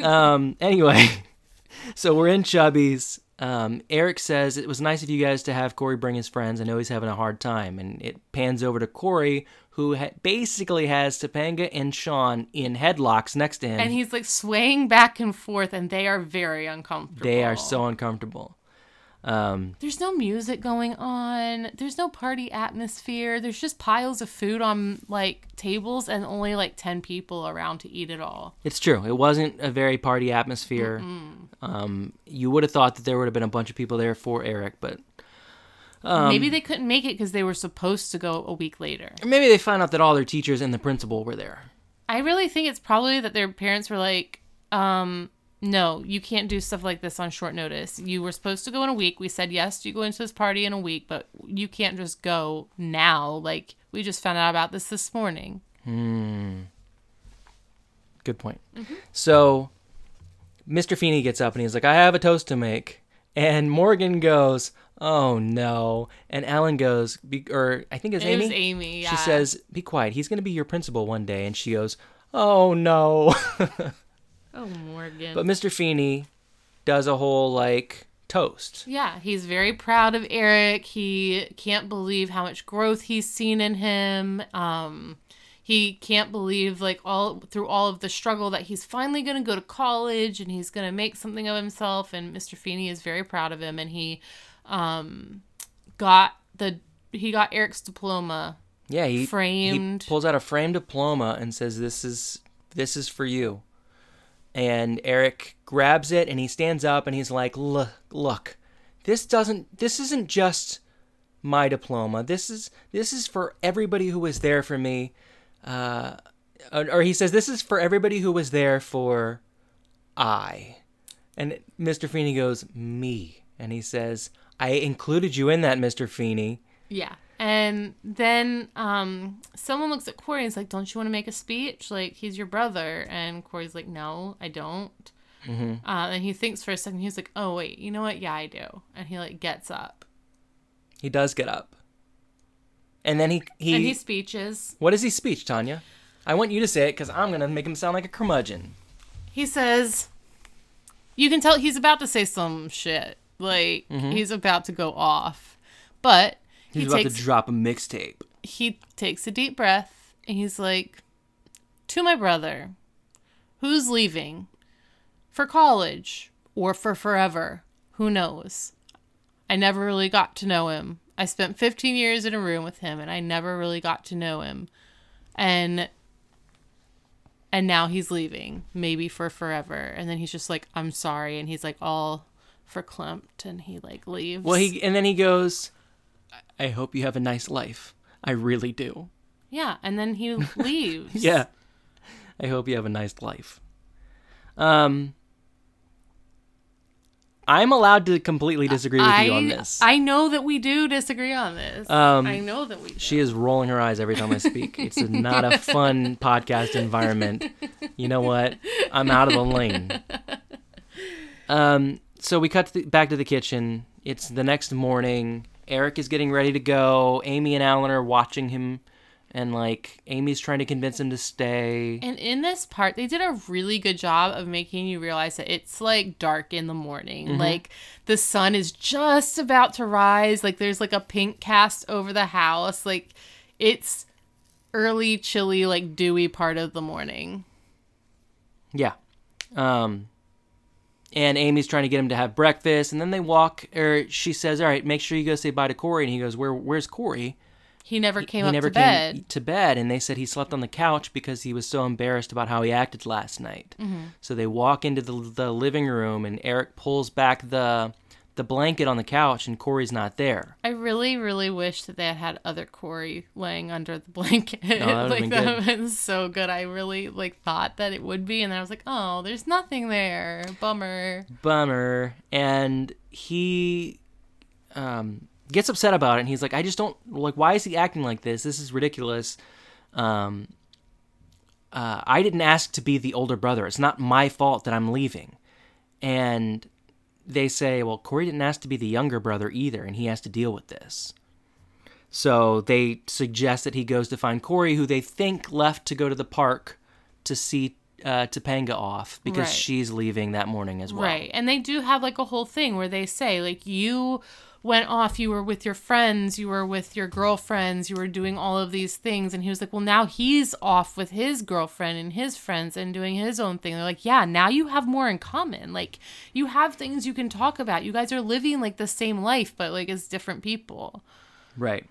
[LAUGHS] um, anyway, [LAUGHS] so we're in Chubbie's. Um, Eric says it was nice of you guys to have Corey bring his friends. I know he's having a hard time, and it pans over to Corey, who ha- basically has Topanga and Sean in headlocks next to him. And he's like swaying back and forth, and they are very uncomfortable. they are so uncomfortable. Um, There's no music going on. There's no party atmosphere. There's just piles of food on like tables and only like 10 people around to eat it all. it's true. It wasn't a very party atmosphere. Um, you would have thought that there would have been a bunch of people there for Eric, but Um, Maybe they couldn't make it because they were supposed to go a week later. or maybe they found out that all their teachers and the principal were there. I really think it's probably that their parents were like, um, no, you can't do stuff like this on short notice. You were supposed to go in a week. We said yes, you go into this party in a week, but you can't just go now. Like we just found out about this this morning. Hmm. Good point. So, Mr. Feeny gets up and he's like, I have a toast to make. And Morgan goes, Oh no. And Alan goes, be, or I think it's It Amy. was Amy. Yeah. She says, Be quiet. He's going to be your principal one day. And she goes, Oh no. [LAUGHS] "Oh, Morgan." but Mr. Feeny does a whole like toast. Yeah, he's very proud of Eric. He can't believe how much growth he's seen in him. Um, he can't believe like all through all of the struggle that he's finally going to go to college and he's going to make something of himself. And Mr. Feeny is very proud of him. And he um, got the he got Eric's diploma. Yeah, he Framed. He pulls out a framed diploma and says, "This is this is for you." And Eric grabs it and he stands up and he's like, "Look, look, this doesn't. This isn't just my diploma. This is this is for everybody who was there for me." Uh, or he says, "This is for everybody who was there for I." And Mr. Feeny goes, "Me," and he says, "I included you in that, Mr. Feeny." Yeah. And then um, someone looks at Corey and is like, Don't you want to make a speech? Like, he's your brother. And Corey's like, No, I don't. Uh, and he thinks for a second. He's like, Oh, wait, you know what? Yeah, I do. And he, like, gets up. He does get up. And then he he, and he speeches. what is he speech, Tanya? I want you to say it because I'm gonna make him sound like a curmudgeon. He says, You can tell he's about to say some shit. Like, he's about to go off. But He's he about takes to drop a mixtape. he takes a deep breath and he's like, To my brother, who's leaving for college or for forever, who knows? I never really got to know him. I spent 15 years in a room with him and I never really got to know him. And and now he's leaving, maybe for forever. And then he's just like, I'm sorry. And he's like all verklempt and he like leaves. Well, he and then he goes, "I hope you have a nice life. I really do. yeah. And then he [LAUGHS] leaves. Yeah, I hope you have a nice life." Um, I'm allowed to completely disagree with I, you on this. I know that we do disagree on this. Um, I know that we do. She is rolling her eyes every time I speak. It's not a fun [LAUGHS] podcast environment. You know what? I'm out of the lane. [LAUGHS] Um, so we cut to the, back to the kitchen. It's the next morning. Eric is getting ready to go. Amy and Alan are watching him, and like Amy's trying to convince him to stay. and in this part, they did a really good job of making you realize that it's like dark in the morning. Mm-hmm. Like the sun is just about to rise. Like there's like a pink cast over the house. Like it's early, chilly, like dewy part of the morning. Yeah. Um, and Amy's trying to get him to have breakfast, and then they walk. Or she says, "All right, make sure you go say bye to Corey." And he goes, "Where? Where's Corey?" He never came he up never to came bed. to bed, and they said he slept on the couch because he was so embarrassed about how he acted last night. Mm-hmm. So they walk into the, the living room, and Eric pulls back the the blanket on the couch, and Corey's not there. I really, really wish that they had other Corey laying under the blanket. that would've [LAUGHS] like been that good. would have been so good. I really like thought that it would be, and then I was like, oh, there's nothing there. Bummer. Bummer. And he um, gets upset about it, and he's like, "I just don't like. Why is he acting like this? This is ridiculous." Um, uh, I didn't ask to be the older brother. It's not my fault that I'm leaving. And they say, well, Corey didn't ask to be the younger brother either, and he has to deal with this. So they suggest that he goes to find Corey, who they think left to go to the park to see uh, Topanga off because Right. she's leaving that morning as well. Right. And they do have like a whole thing where they say, like, you went off, you were with your friends, you were with your girlfriends, you were doing all of these things. And he was like, well, now he's off with his girlfriend and his friends and doing his own thing. They're like, yeah, now you have more in common. Like, you have things you can talk about. You guys are living like the same life, but like as different people. Right.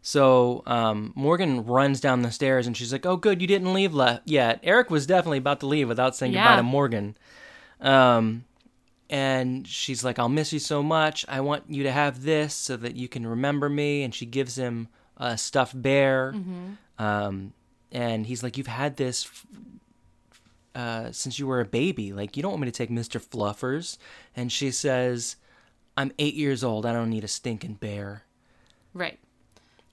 So um, Morgan runs down the stairs and she's like, "Oh, good, you didn't leave le- yet." Eric was definitely about to leave without saying goodbye Yeah. to Morgan. Um, and she's like, "I'll miss you so much. I want you to have this so that you can remember me." And she gives him a stuffed bear. Um, and he's like, "You've had this." f- Uh, since you were a baby, like you don't want me to take Mr. Fluffers, and she says, "I'm eight years old. I don't need a stinking bear." Right.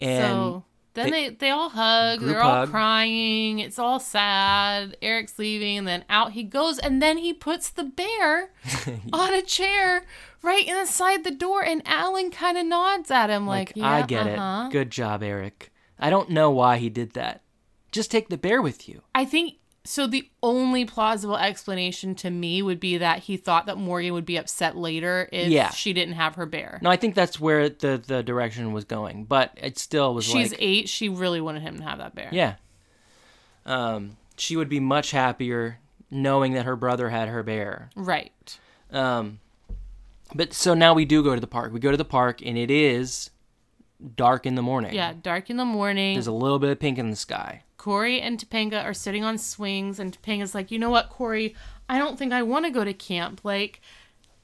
And so then they- they, they all hug. They're all hug. crying. It's all sad. Eric's leaving, and then out he goes, and then he puts the bear [LAUGHS] on a chair right inside the door, and Alan kind of nods at him like, Like, "Yeah, I get uh-huh." it. Good job, Eric. I don't know why he did that. Just take the bear with you. I think so. The only plausible explanation to me would be that he thought that Morgan would be upset later if Yeah. she didn't have her bear. No, I think that's where the the direction was going, but it still was She's like, eight. She really wanted him to have that bear. yeah. Um, she would be much happier knowing that her brother had her bear. Right. Um, but so now we do go to the park. We go to the park, and it is dark in the morning. Yeah. Dark in the morning. There's a little bit of pink in the sky. Corey and Topanga are sitting on swings, and Topanga's like, you know what, Corey, I don't think I want to go to camp. Like,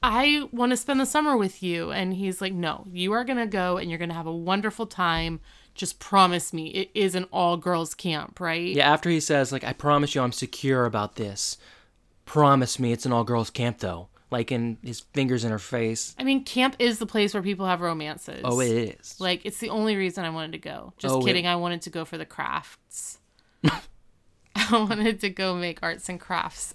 I want to spend the summer with you. And he's like, no, you are going to go and you're going to have a wonderful time. Just promise me it is an all girls camp, right? Yeah, after he says, like, I promise you I'm secure about this. Promise me it's an all girls camp, though. Like, in his fingers in her face. I mean, camp is the place where people have romances. Oh, it is. Like, it's the only reason I wanted to go. Just Oh, it- kidding. I wanted to go for the crafts. [LAUGHS] I wanted to go make arts and crafts.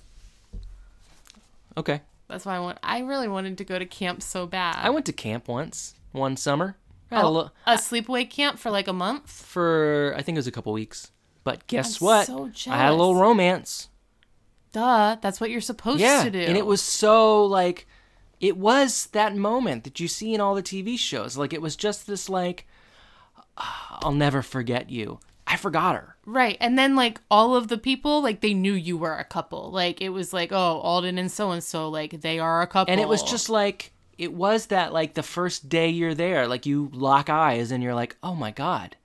Okay. That's why I want. I really wanted to go to camp so bad. I went to camp once, one summer. I had a Oh, lo- a sleepaway camp for like a month. for I think it was a couple weeks. But guess I'm what? so I had a little romance. Duh, that's what you're supposed Yeah, to do. and it was so like, it was that moment that you see in all the TV shows. Like it was just this like, "Ah, I'll never forget you. I forgot her. right. And then like all of the people, like they knew you were a couple. Like it was like, oh, Alden and so and so, like they are a couple. And it was just like it was that like the first day you're there, like you lock eyes and you're like, oh my god,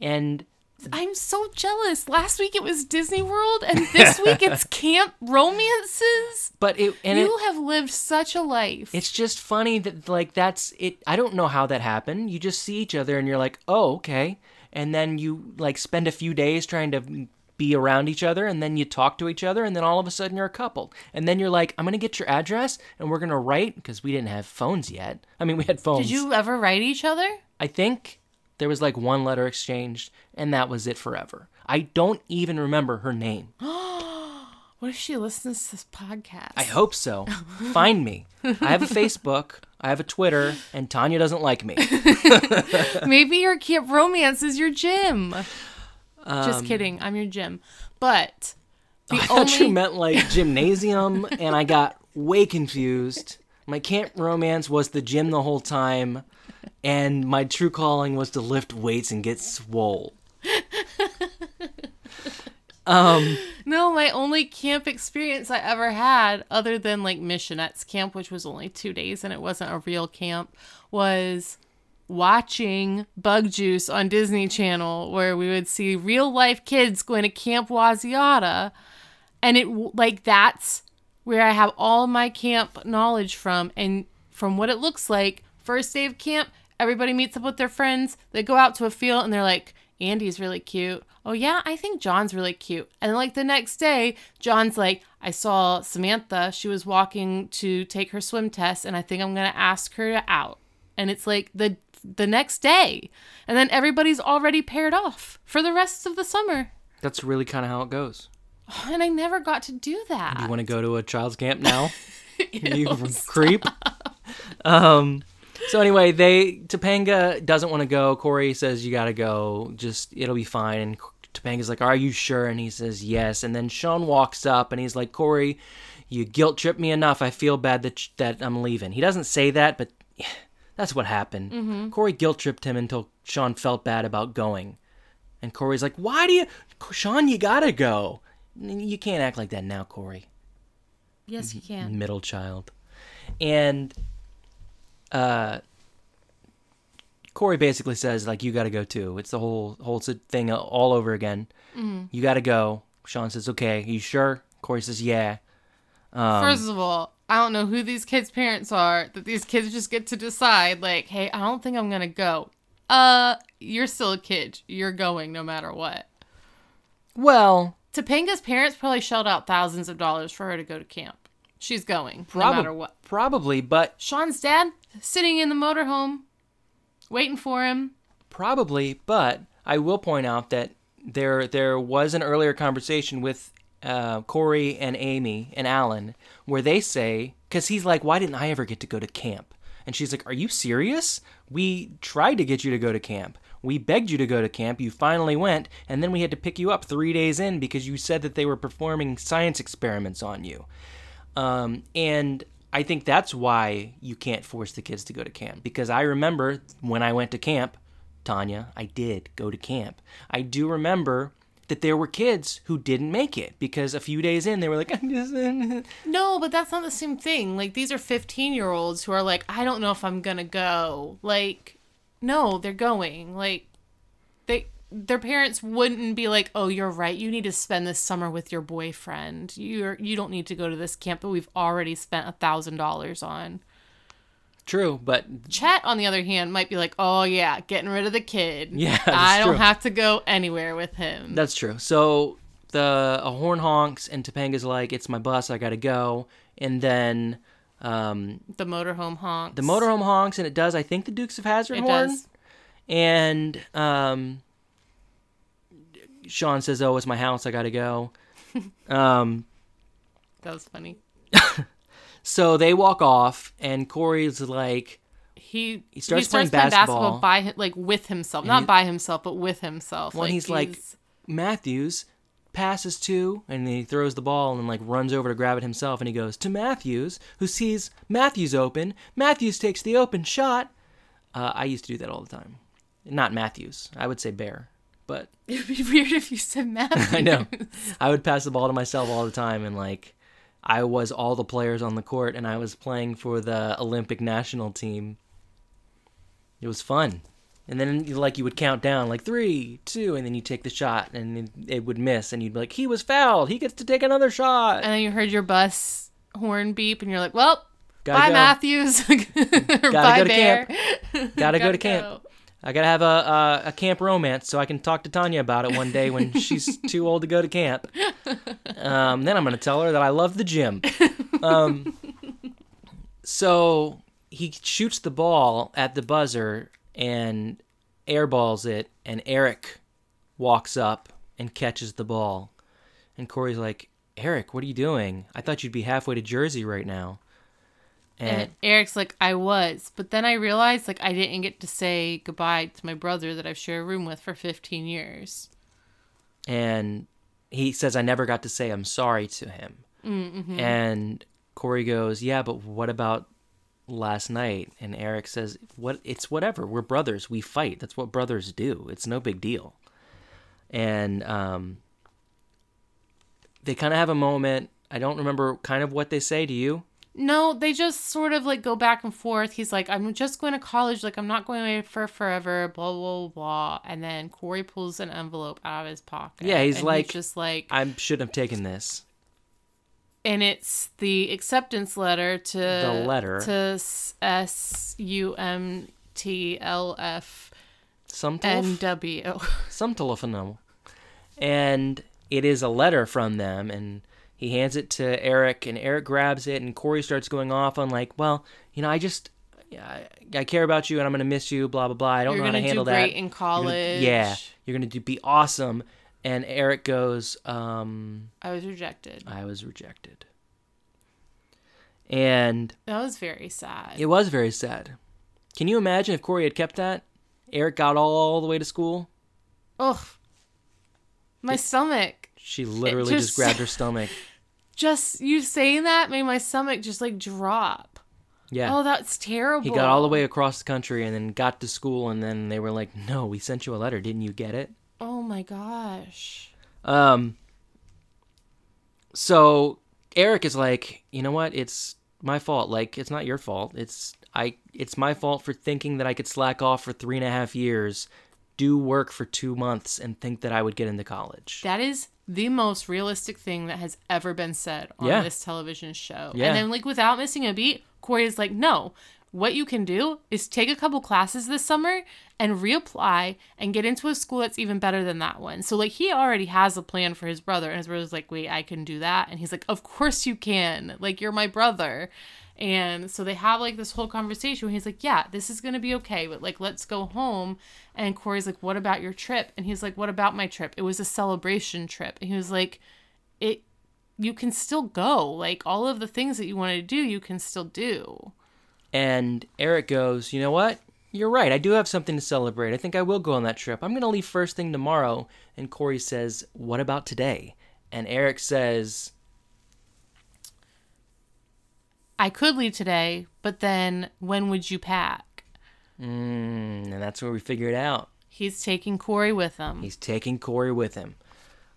and I'm so jealous. Last week it was Disney World, and this [LAUGHS] week it's camp romances. but it and you it, have lived such a life. it's just funny that like that's it. I don't know how that happened. You just see each other and you're like, oh okay, and then you like spend a few days trying to be around each other and then you talk to each other and then all of a sudden you're a couple and then you're like i'm gonna get your address and we're gonna write because we didn't have phones yet i mean we had phones Did you ever write each other? I think there was like one letter exchanged, and that was it forever. I don't even remember her name. [GASPS] What if she listens to this podcast? I hope so. Find me. I have a Facebook, I have a Twitter, and Tanya doesn't like me. [LAUGHS] Maybe your camp romance is your gym. Just Um, kidding. I'm your gym. But the I thought you meant like gymnasium, and I got way confused. My camp romance was the gym the whole time, and my true calling was to lift weights and get swole. [LAUGHS] Um, no, No, my only camp experience I ever had, other than like Missionettes camp, which was only two days and it wasn't a real camp, was watching Bug Juice on Disney Channel, where we would see real life kids going to Camp Waziyatah. And it, like, that's where I have all my camp knowledge from. And from what it looks like, first day of camp, everybody meets up with their friends. They go out to a field and they're like, Andy's really cute. Oh, yeah, I think John's really cute. And like, the next day, John's like, I saw Samantha. She was walking to take her swim test, and I think I'm going to ask her out. And it's like the the next day. And then everybody's already paired off for the rest of the summer. That's really kind of how it goes. [SIGHS] And I never got to do that. You want to go to a child's camp now? [LAUGHS] [LAUGHS] you [LAUGHS] creep. Um. So anyway, they Topanga doesn't want to go. Corey says you got to go. Just it'll be fine. And Topanga's like, "Are you sure?" And he says, "Yes." And then Sean walks up and he's like, "Corey, you guilt tripped me enough. I feel bad that that I'm leaving." He doesn't say that, but [SIGHS] that's what happened. Corey guilt tripped him until Sean felt bad about going. And Corey's like, "Why do you, Sean? You gotta go. You can't act like that now, Corey." yes, you can. middle child. And uh Corey basically says like you got to go too. It's the whole whole thing all over again. You got to go. Sean says, "Okay, Are you sure?" Corey says, "Yeah." Um, First of all, I don't know who these kids' parents are that these kids just get to decide, like, hey, I don't think I'm going to go. Uh, you're still a kid. You're going no matter what. well, Topanga's parents probably shelled out thousands of dollars for her to go to camp. She's going no matter what. probably, but Sean's dad sitting in the motorhome, waiting for him. Probably, but I will point out that there there was an earlier conversation with uh, Corey and Amy and Alan where they say because he's like, "Why didn't I ever get to go to camp?" And she's like, "Are you serious? We tried to get you to go to camp. We begged you to go to camp. You finally went, and then we had to pick you up three days in because you said that they were performing science experiments on you." Um, and I think that's why you can't force the kids to go to camp. Because I remember when I went to camp, Tanya, I did go to camp. I do remember that there were kids who didn't make it because a few days in they were like, [LAUGHS] I'm just. No, but that's not the same thing. Like these are 15 year olds who are like, I don't know if I'm gonna go. Like, no, they're going. Like, they their parents wouldn't be like, oh, you're right. You need to spend this summer with your boyfriend. You're you don't need to go to this camp that we've already spent a thousand dollars on. True, but Chet, on the other hand, might be like, oh yeah, getting rid of the kid. [LAUGHS] Yeah, I don't true. have to go anywhere with him. that's true. So the a horn honks and Topanga's like, it's my bus, I gotta go. And then um, the motorhome honks. the motorhome honks and it does, I think, the Dukes of Hazzard It horn. does. And um, Sean says, "Oh, it's my house. I gotta go." [LAUGHS] um, That was funny. [LAUGHS] so they walk off, and Corey's like, He He starts he playing basketball. by hi- like with himself, not he- by himself, but with himself. Well, he's like- "Matthews." Passes to, and he throws the ball and like runs over to grab it himself. And he goes to Matthews, who sees Matthews open. Matthews takes the open shot. Uh, I used to do that all the time. Not Matthews. I would say Bear, but [LAUGHS] it'd be weird if you said Matthews. [LAUGHS] I know. I would pass the ball to myself all the time, and like, I was all the players on the court, and I was playing for the Olympic national team. It was fun, and then like you would count down like three, two, and then you take the shot, and it, would miss, and you'd be like, "He was fouled. He gets to take another shot." And then you heard your bus horn beep, and you're like, "Well, Gotta bye, go. Matthews. [LAUGHS] Gotta bye, go to Bear. [LAUGHS] Gotta go to camp. go. I gotta have a, a a camp romance so I can talk to Tanya about it one day when she's [LAUGHS] too old to go to camp. Um, then I'm gonna tell her that I love the gym. Um, so he shoots the ball at the buzzer and airballs it, and Eric walks up and catches the ball. And Corey's like, Eric, what are you doing? I thought you'd be halfway to Jersey right now. And Eric's like, I was. But then I realized, like, I didn't get to say goodbye to my brother that I've shared a room with for 15 years. and he says I never got to say I'm sorry to him. Mm-hmm. And Corey goes, "Yeah, but what about last night?" And Eric says, "What? It's whatever. We're brothers. We fight. That's what brothers do. It's no big deal." And um, they kind of have a moment. I don't remember kind of what they say to you. No, they just sort of like go back and forth. He's like, I'm just going to college. Like, I'm not going away for forever, blah, blah, blah. And then Corey pulls an envelope out of his pocket. Yeah, he's like- just like, I shouldn't have taken this. And it's the acceptance letter to The letter. to S U M T L F Some N some telephone. And it is a letter from them and he hands it to Eric and Eric grabs it and Corey starts going off on like, well, you know, I just I, I care about you and I'm going to miss you, blah blah blah. I don't You're know how to gonna do handle great that. in You're gonna- college. yeah, you're going to do be awesome. And Eric goes, um, I was rejected. I was rejected. And That was very sad. it was very sad. Can you imagine if Corey had kept that? Eric got all the way to school. Ugh. My stomach. She literally just, just- grabbed her [LAUGHS] stomach. Just you saying that made my stomach just like drop. Yeah. Oh, that's terrible. he got all the way across the country and then got to school and then they were like, "No, we sent you a letter. Didn't you get it?" Oh my gosh. Um so Eric is like, "You know what? It's my fault. Like, it's not your fault. It's I it's my fault for thinking that I could slack off for three and a half years, do work for two months, and think that I would get into college." That is the most realistic thing that has ever been said on Yeah. this television show. Yeah. And then, like, without missing a beat, Corey is like, no, what you can do is take a couple classes this summer and reapply and get into a school that's even better than that one. So, like, he already has a plan for his brother. And his brother's like, wait, I can do that. And he's like, of course you can. Like, you're my brother. And so they have like this whole conversation where he's like, Yeah, this is gonna be okay, but like let's go home. And Corey's like, What about your trip? And he's like, What about my trip? It was a celebration trip. And he was like, It you can still go. Like all of the things that you wanted to do, you can still do. And Eric goes, You know what? You're right. I do have something to celebrate. I think I will go on that trip. I'm going to leave first thing tomorrow. And Corey says, What about today? And Eric says, I could leave today, but then when would you pack? mm, And that's where we figure it out. He's taking Corey with him. He's taking Corey with him.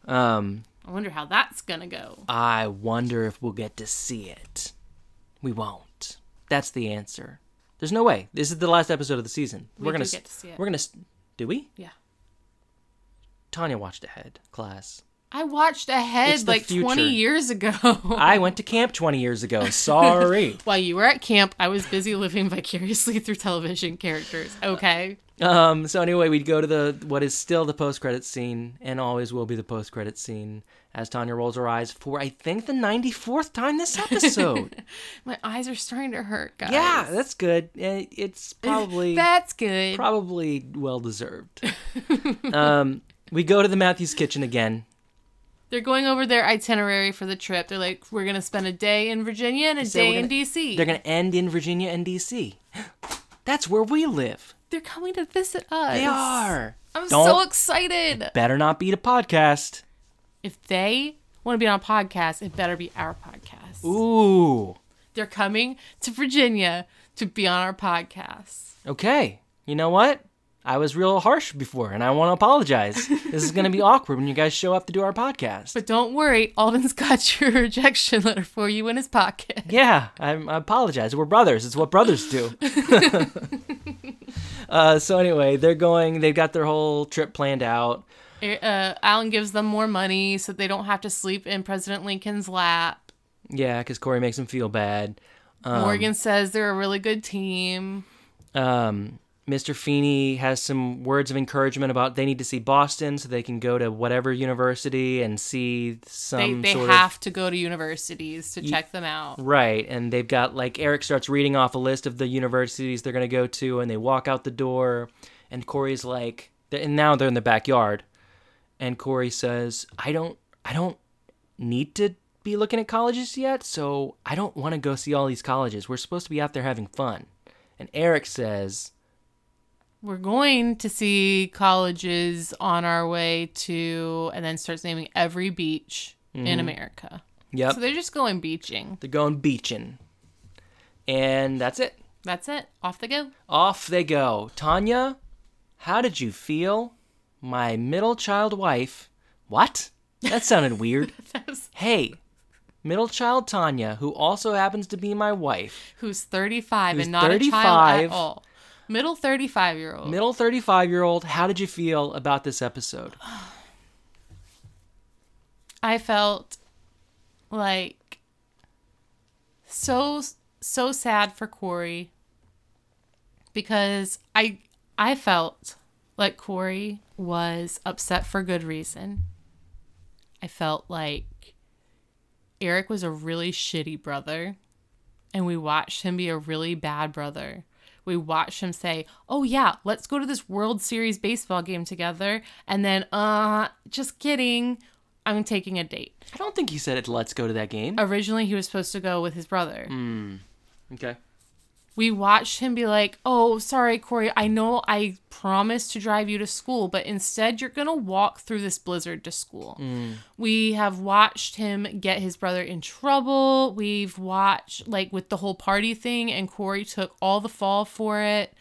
Um, I wonder how that's gonna go. I wonder if we'll get to see it. We won't. That's the answer. There's no way. This is the last episode of the season. We We're gonna do get to see it. We're gonna. Do we? Yeah. Tanya watched ahead class. I watched ahead like 20 years ago. I went to camp 20 years ago. [LAUGHS] Sorry. While you were at camp, I was busy living vicariously through television characters. Okay. Um, so anyway, we'd go to the what is still the post credit scene and always will be the post credit scene as Tanya rolls her eyes for I think the 94th time this episode. [LAUGHS] My eyes are starting to hurt, guys. yeah, that's good. Eh, It's [LAUGHS] probably That's good. probably well deserved. um, we go to the Matthews kitchen again. They're going over their itinerary for the trip. They're like, we're going to spend a day in Virginia and a say day we're in DC. They're gonna end in Virginia and DC. [GASPS] That's where we live. They're coming to visit us. They are. I'm Don't- so excited. Better not be a podcast. If they want to be on a podcast, it better be our podcast. Ooh. They're coming to Virginia to be on our podcast. Okay. You know what? I was real harsh before, and I want to apologize. this is going to be [LAUGHS] awkward when you guys show up to do our podcast. But don't worry, Alden's got [LAUGHS] your rejection letter for you in his pocket. yeah, I, I apologize. We're brothers. It's what brothers do. [LAUGHS] uh, so anyway, they're going. They've got their whole trip planned out. Uh, Alan gives them more money so they don't have to sleep in President Lincoln's lap. Yeah, because Corey makes him feel bad. Morgan says they're a really good team. Um, Mr. Feeny has some words of encouragement about they need to see Boston so they can go to whatever university and see some they sort have to go to universities to check them out. right. And they've got like Eric starts reading off a list of the universities they're gonna go to, and they walk out the door, and Corey's like, and now they're in the backyard, and Corey says, "I don't, I don't need to." be looking at colleges yet so i don't want to go see all these colleges we're supposed to be out there having fun and eric says We're going to see colleges on our way to, and then starts naming every beach in mm-hmm. America. yep So they're just going beaching. They're going beaching. And that's it. That's it. Off they go. Off they go. Tanya, how did you feel? My middle child wife. What? That sounded [LAUGHS] weird. That was- hey, middle child Tanya, who also happens to be my wife, who's 35 Who's and not a 35. child at all. Middle 35 year old. middle 35 year old, how did you feel about this episode? I felt like so so sad for Corey because I I felt like Corey was upset for good reason. I felt like Eric was a really shitty brother and we watched him be a really bad brother. We watched him say, "Oh yeah, let's go to this World Series baseball game together." And then, "Uh, just kidding. I'm taking a date." I don't think he said it. Let's go to that game. Originally, he was supposed to go with his brother. Okay. We watched him be like, "Oh, sorry, Corey. I know I promised to drive you to school, but instead you're gonna walk through this blizzard to school." Mm. We have watched him get his brother in trouble. We've watched like with the whole party thing, and Corey took all the fall for it.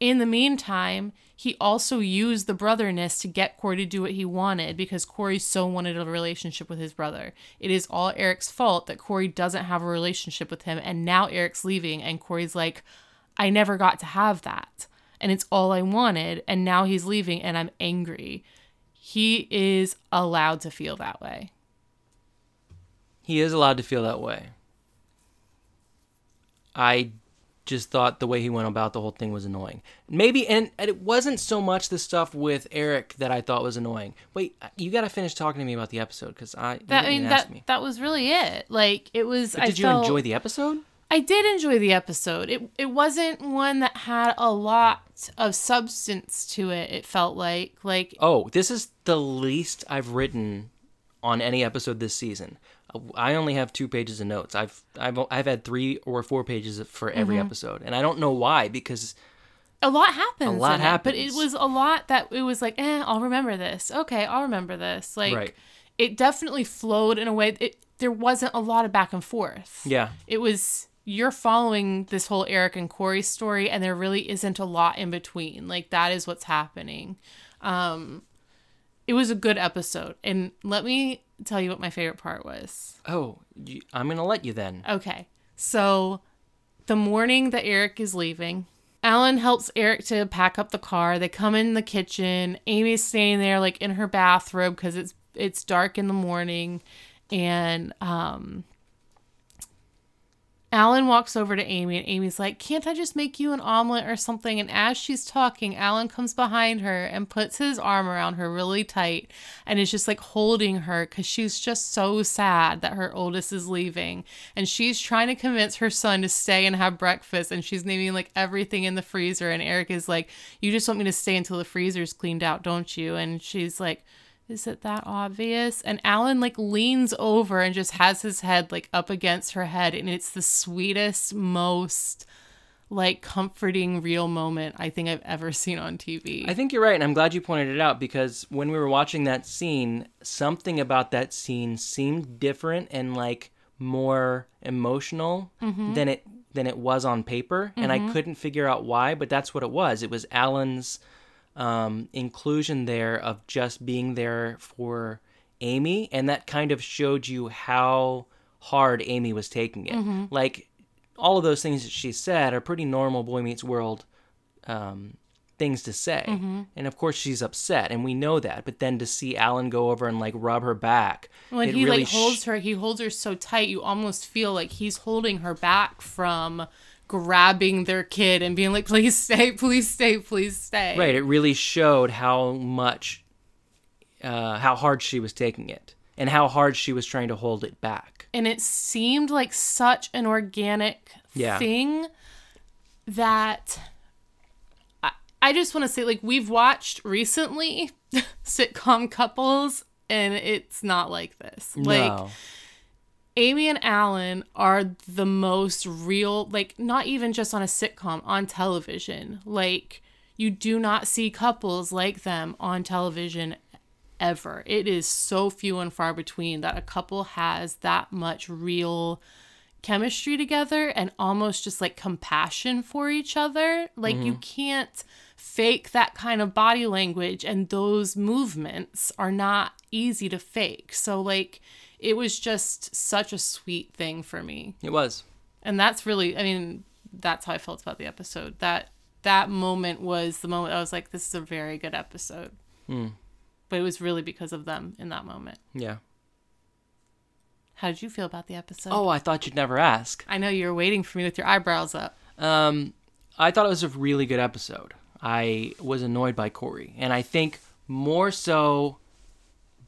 In the meantime, he also used the brotherness to get Corey to do what he wanted because Corey so wanted a relationship with his brother. It is all Eric's fault that Corey doesn't have a relationship with him, and now Eric's leaving, and Corey's like, I never got to have that. And it's all I wanted, and now he's leaving, and I'm angry. He is allowed to feel that way. He is allowed to feel that way. I just thought the way he went about the whole thing was annoying. Maybe, and, and it wasn't so much the stuff with Eric that I thought was annoying. Wait, you got to finish talking to me about the episode because I That I didn't mean ask that me. that was really it. Like it was. But I did you felt- enjoy the episode? I did enjoy the episode. It it wasn't one that had a lot of substance to it. It felt like like Oh, this is the least I've written on any episode this season. I only have two pages of notes. I've I've I've had three or four pages for every Mm-hmm. episode, and I don't know why because a lot happens. A lot in it, but it was a lot that it was like, eh, I'll remember this. Okay, I'll remember this. Like Right. it definitely flowed in a way. It there wasn't a lot of back and forth. yeah, It was you're following this whole Eric and Corey story, and there really isn't a lot in between. Like that is what's happening. Um, it was a good episode, and let me tell you what my favorite part was. Oh, you, I'm gonna let you then. Okay. So the morning that Eric is leaving, Alan helps Eric to pack up the car. They come in the kitchen. Amy's staying there like in her bathrobe because it's it's dark in the morning. And um Alan walks over to Amy and Amy's like, Can't I just make you an omelet or something? And as she's talking, Alan comes behind her and puts his arm around her really tight and is just like holding her because she's just so sad that her oldest is leaving. And she's trying to convince her son to stay and have breakfast. And she's naming like everything in the freezer. And Eric is like, You just want me to stay until the freezer's cleaned out, don't you? And she's like, is it that obvious? And Alan like leans over and just has his head like up against her head and it's the sweetest, most like comforting real moment I think I've ever seen on TV. I think you're right, and I'm glad you pointed it out because when we were watching that scene, something about that scene seemed different and like more emotional mm-hmm. than it than it was on paper, and I mm-hmm. couldn't figure out why. But that's what it was. It was Alan's um, inclusion there of just being there for Amy, and that kind of showed you how hard Amy was taking it. Like all of those things that she said are pretty normal Boy Meets World um, things to say. And of course, she's upset, and we know that. But then to see Alan go over and like rub her back, when he really like holds sh- her, he holds her so tight you almost feel like he's holding her back from grabbing their kid and being like, "Please stay, please stay, please stay." right. It really showed how much, uh, how hard she was taking it, and how hard she was trying to hold it back. and it seemed like such an organic Yeah. thing that I, I just want to say like we've watched recently [LAUGHS] sitcom couples and it's not like this like no. Amy and Alan are the most real, like, not even just on a sitcom, on television. Like, you do not see couples like them on television ever. It is so few and far between that a couple has that much real chemistry together and almost just like compassion for each other. Like you mm-hmm. can't fake that kind of body language and those movements are not easy to fake. So like it was just such a sweet thing for me. It was. And that's really I mean that's how I felt about the episode. That that moment was the moment I was like this is a very good episode. But it was really because of them in that moment. Yeah. How did you feel about the episode? Oh, I thought you'd never ask. I know you were waiting for me with your eyebrows up. Um, I thought it was a really good episode. I was annoyed by Corey, and I think more so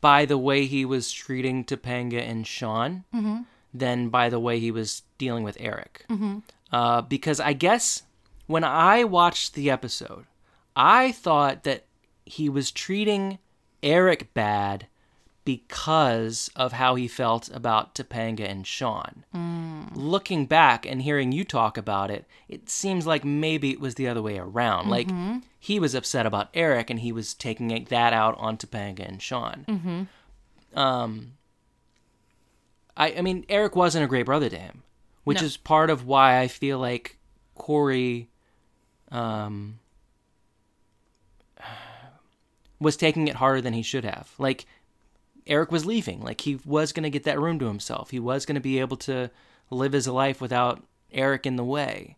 by the way he was treating Topanga and Sean mm-hmm. than by the way he was dealing with Eric. Mm-hmm. Uh, because I guess when I watched the episode, I thought that he was treating Eric bad because of how he felt about Topanga and Sean. Mm. Looking back and hearing you talk about it, it seems like maybe it was the other way around. Like he was upset about Eric and he was taking that out on Topanga and Sean. Um, I, I mean, Eric wasn't a great brother to him, which No. is part of why I feel like Corey um, [SIGHS] was taking it harder than he should have. Like, Eric was leaving. Like, he was going to get that room to himself. He was going to be able to live his life without Eric in the way.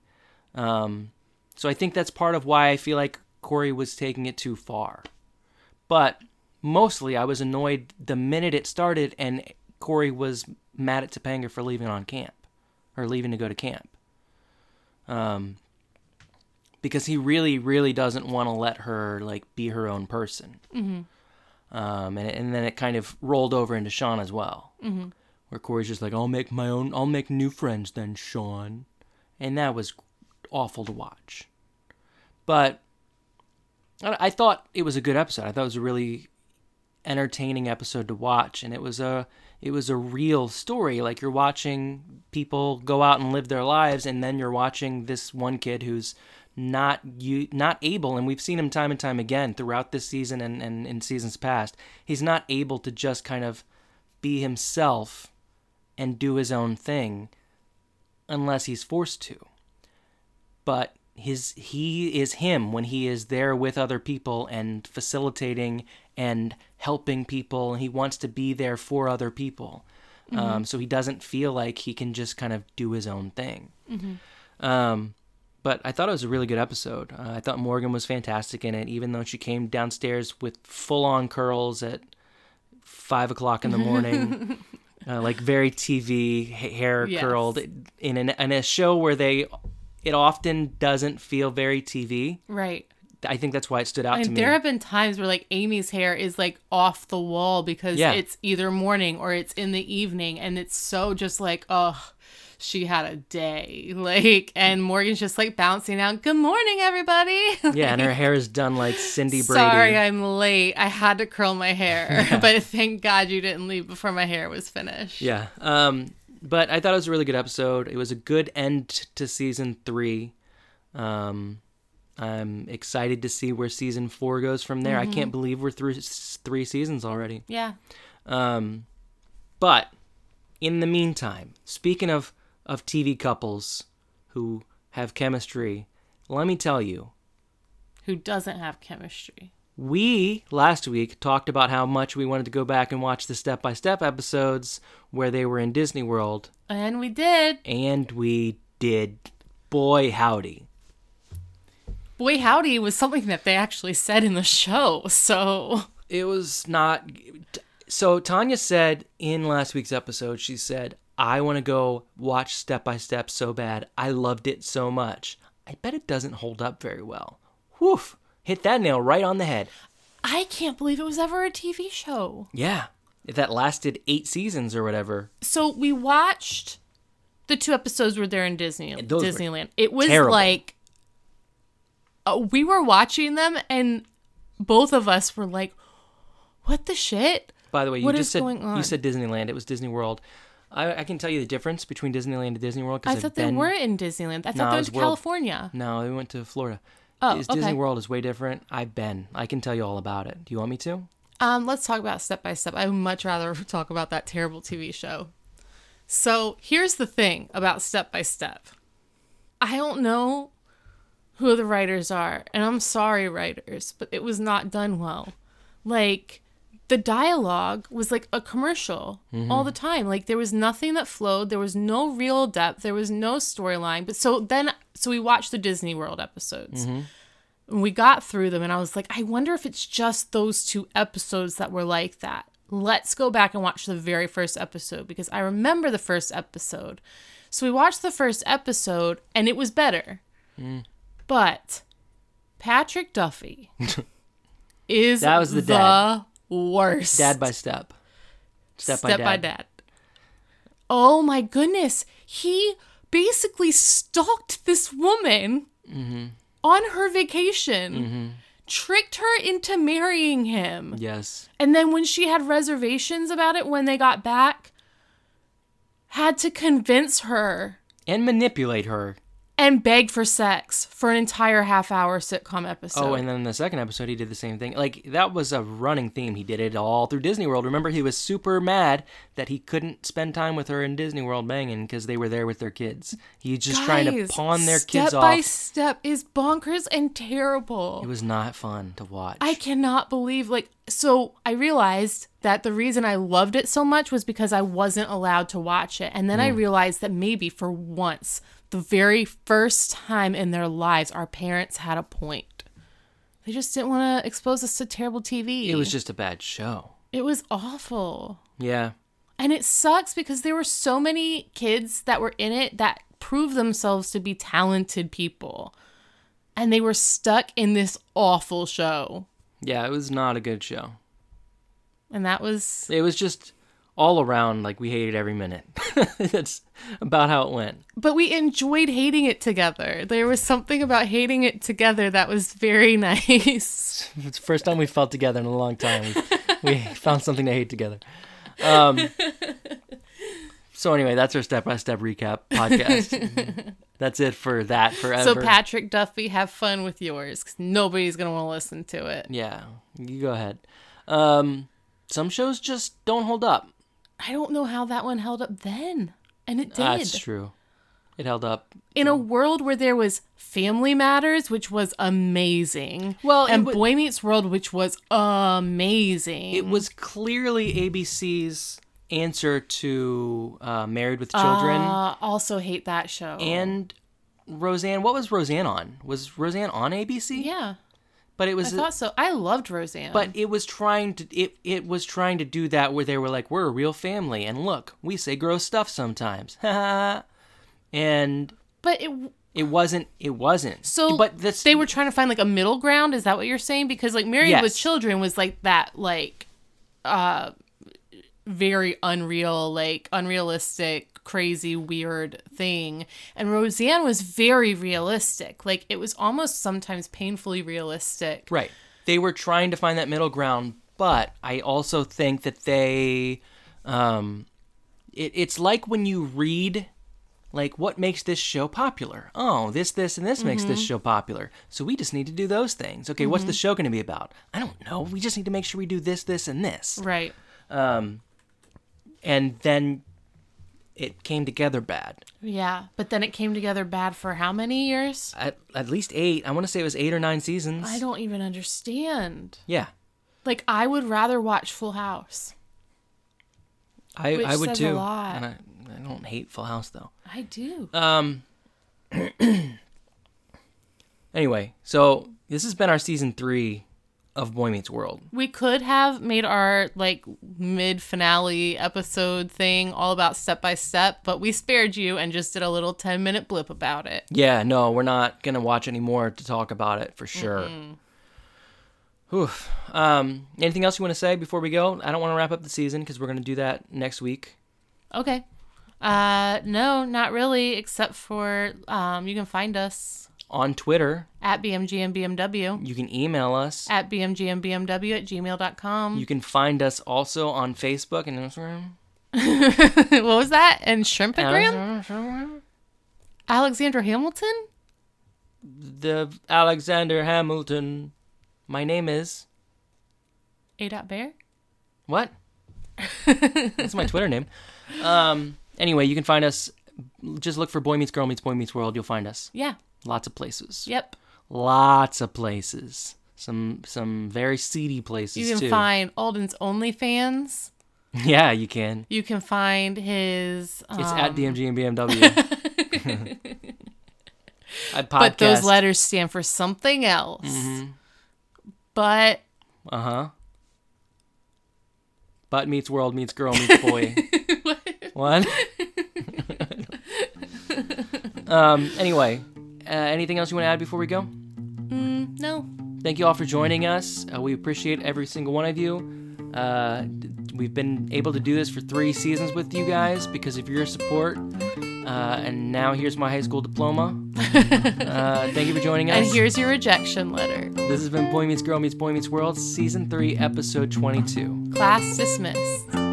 Um, so I think that's part of why I feel like Corey was taking it too far. But mostly, I was annoyed the minute it started and Corey was mad at Topanga for leaving on camp or leaving to go to camp. Um, because he really, really doesn't want to let her like be her own person. Mm-hmm. Um, and and then it kind of rolled over into Sean as well, mm-hmm. Where Corey's just like, "I'll make my own, I'll make new friends then, Sean," and that was awful to watch. But I, thought it was a good episode. I thought it was a really entertaining episode to watch, and it was a it was a real story. Like you're watching people go out and live their lives, and then you're watching this one kid who's not you not able, and we've seen him time and time again throughout this season and, and in seasons past. He's not able to just kind of be himself and do his own thing unless he's forced to. But his he is him when he is there with other people and facilitating and helping people. And he wants to be there for other people. Um, so he doesn't feel like he can just kind of do his own thing. Um, but i thought it was a really good episode. Uh, i thought morgan was fantastic in it even though she came downstairs with full-on curls at five o'clock in the morning [LAUGHS] uh, like very tv hair Yes. curled in, an, in a show where they it often doesn't feel very tv Right. i think that's why it stood out I to me there have been times where like Amy's hair is like off the wall because Yeah. it's either morning or it's in the evening, and it's so just like, oh, she had a day, [LAUGHS] like, and Morgan's just like bouncing out. Good morning, everybody. [LAUGHS] yeah and her hair is done like cindy brady Sorry, I'm late. I had to curl my hair, [LAUGHS] but thank God you didn't leave before my hair was finished. Yeah. Um, but I thought it was a really good episode. It was a good end to season three. Um, I'm excited to see where season four goes from there. I can't believe we're through three seasons already. Yeah. Um, but in the meantime, speaking of of TV couples who have chemistry, let me tell you, Who doesn't have chemistry? we last week talked about how much we wanted to go back and watch the step by step episodes where they were in Disney World. And we did. And we did. Boy, howdy. Boy, howdy was something that they actually said in the show. So It was not. So, Tanya said in last week's episode, she said, I want to go watch Step by Step so bad. I loved it so much. I bet it doesn't hold up very well. Woof. Hit that nail right on the head. I can't believe it was ever a TV show. Yeah. If that lasted eight seasons or whatever. So we watched the two episodes where they're in Disney those Disneyland. It was terrible. like uh, we were watching them and both of us were like, "What the shit?" By the way, you What just is said going on? you said Disneyland. It was Disney World. I, I can tell you the difference between Disneyland and Disney World I because thought I've they been. were in Disneyland. I thought No, they went was to World. California. No, we went to Florida. Oh, Is Disney. World is way different. I've been. I can tell you all about it. Do you want me to? Um, let's talk about step by step. I would much rather [LAUGHS] talk about that terrible TV show. So here's the thing about Step by Step. I don't know who the writers are, and I'm sorry, writers, but it was not done well. Like, the dialogue was like a commercial mm-hmm. all the time. Like, there was nothing that flowed, there was no real depth, there was no storyline. But so then, so we watched the Disney World episodes. Mm-hmm. And we got through them, and I was like, I wonder if it's just those two episodes that were like that. Let's go back and watch the very first episode because I remember the first episode. So we watched the first episode, and it was better. Mm. But Patrick Duffy [LAUGHS] is That was the dad. Worst. Dad by step. Step, by Step by dad. Oh my goodness. He basically stalked this woman Mm-hmm. on her vacation, tricked her into marrying him. Yes. And then when she had reservations about it when they got back, had to convince her And manipulate her. And beg for sex for an entire half hour sitcom episode. Oh, and then the second episode, he did the same thing. Like, that was a running theme. He did it all through Disney World. Remember, he was super mad that he couldn't spend time with her in Disney World banging because they were there with their kids. He's just trying to pawn their kids off. step by step is bonkers and terrible. It was not fun to watch. I cannot believe like so I realized that the reason I loved it so much was because I wasn't allowed to watch it. And then Hmm. I realized that maybe for once, the very first time in their lives our parents had a point. They just didn't want to expose us to terrible TV. it was just a bad show. it was awful. Yeah. And it sucks because there were so many kids that were in it that proved themselves to be talented people. And they were stuck in this awful show. Yeah, it was not a good show. And that was It was just all around like we hated every minute. [LAUGHS] That's about how it went. but we enjoyed hating it together. There was something about hating it together that was very [LAUGHS] nice. It's the first time we felt together in a long time. We, we [LAUGHS] found something to hate together. Um, so anyway, that's our step by step recap podcast. that's it for that forever. so Patrick Duffy, have fun with yours cuz nobody's going to want to listen to it. yeah, you go ahead. Um, some shows just don't hold up. I don't know how that one held up then. And it did. That's true. It held up. in a world where there was Family Matters, which was amazing. Well, and wa- Boy Meets World, which was amazing. It was clearly ABC's answer to uh, Married with Children. Uh, also hate that show. and Roseanne. What was Roseanne on? Was Roseanne on ABC? yeah, but it was I thought so. I loved Roseanne. but it was trying to it it was trying to do that where they were like we're a real family and look we say gross stuff sometimes [LAUGHS] and but it it wasn't it wasn't so but this they were trying to find like a middle ground. Is that what you're saying? Because like Married Yes. with Children was like that like uh very unreal, like unrealistic, crazy, weird thing. And Roseanne was very realistic. Like it was almost sometimes painfully realistic. right they were trying to find that middle ground but I also think that they um it, it's like when you read like what makes this show popular oh this this and this makes this Mm-hmm. show popular so we just need to do those things okay what's the show going to be about i don't know we just need to make sure we do this this and this Right. um, and then it came together bad. Yeah. But then it came together bad for how many years? At, at least eight. I want to say it was eight or nine seasons. I don't even understand. Yeah, Like I would rather watch Full House. I, I would too. And I, I don't hate Full House though. I do. Um. [CLEARS THROAT] anyway, so this has been our season three of Boy Meets World. We could have made our like mid finale episode thing all about step by step, but we spared you and just did a little 10 minute blip about it. Yeah, no, we're not gonna watch any more to talk about it for sure. Whew. Um, anything else you want to say before we go? I don't want to wrap up the season because we're gonna do that next week. Okay. Uh no, not really except for um you can find us On Twitter, at BMGMBMW you can email us. at BMGMBMW at gmail.com. You can find us also on Facebook and Instagram. [LAUGHS] what was that? And Shrimpagram? Alexandra Hamilton? The Alexander Hamilton. My name is A. Dot Bear? what? [LAUGHS] That's my Twitter name. Um, anyway, you can find us. Just look for Boy Meets Girl Meets Boy Meets World. You'll find us. Yeah. Lots of places. Yep. Lots of places. Some some very seedy places You can too. find Alden's OnlyFans. [LAUGHS] yeah, you can. You can find his. Um, It's at DMG and BMW. [LAUGHS] I podcast. but those letters stand for something else. Mm-hmm. But Uh huh. Butt meets world meets girl meets [LAUGHS] boy. what? um. Anyway, uh, anything else you want to add before we go? mm, no. Thank you all for joining us. Uh, we appreciate every single one of you. Uh, we've been able to do this for three seasons with you guys because of your support. Uh, and now here's my high school diploma. [LAUGHS] uh, thank you for joining us. And here's your rejection letter. this has been Boy Meets Girl Meets Boy Meets World, Season 3, Episode 22. Class dismissed.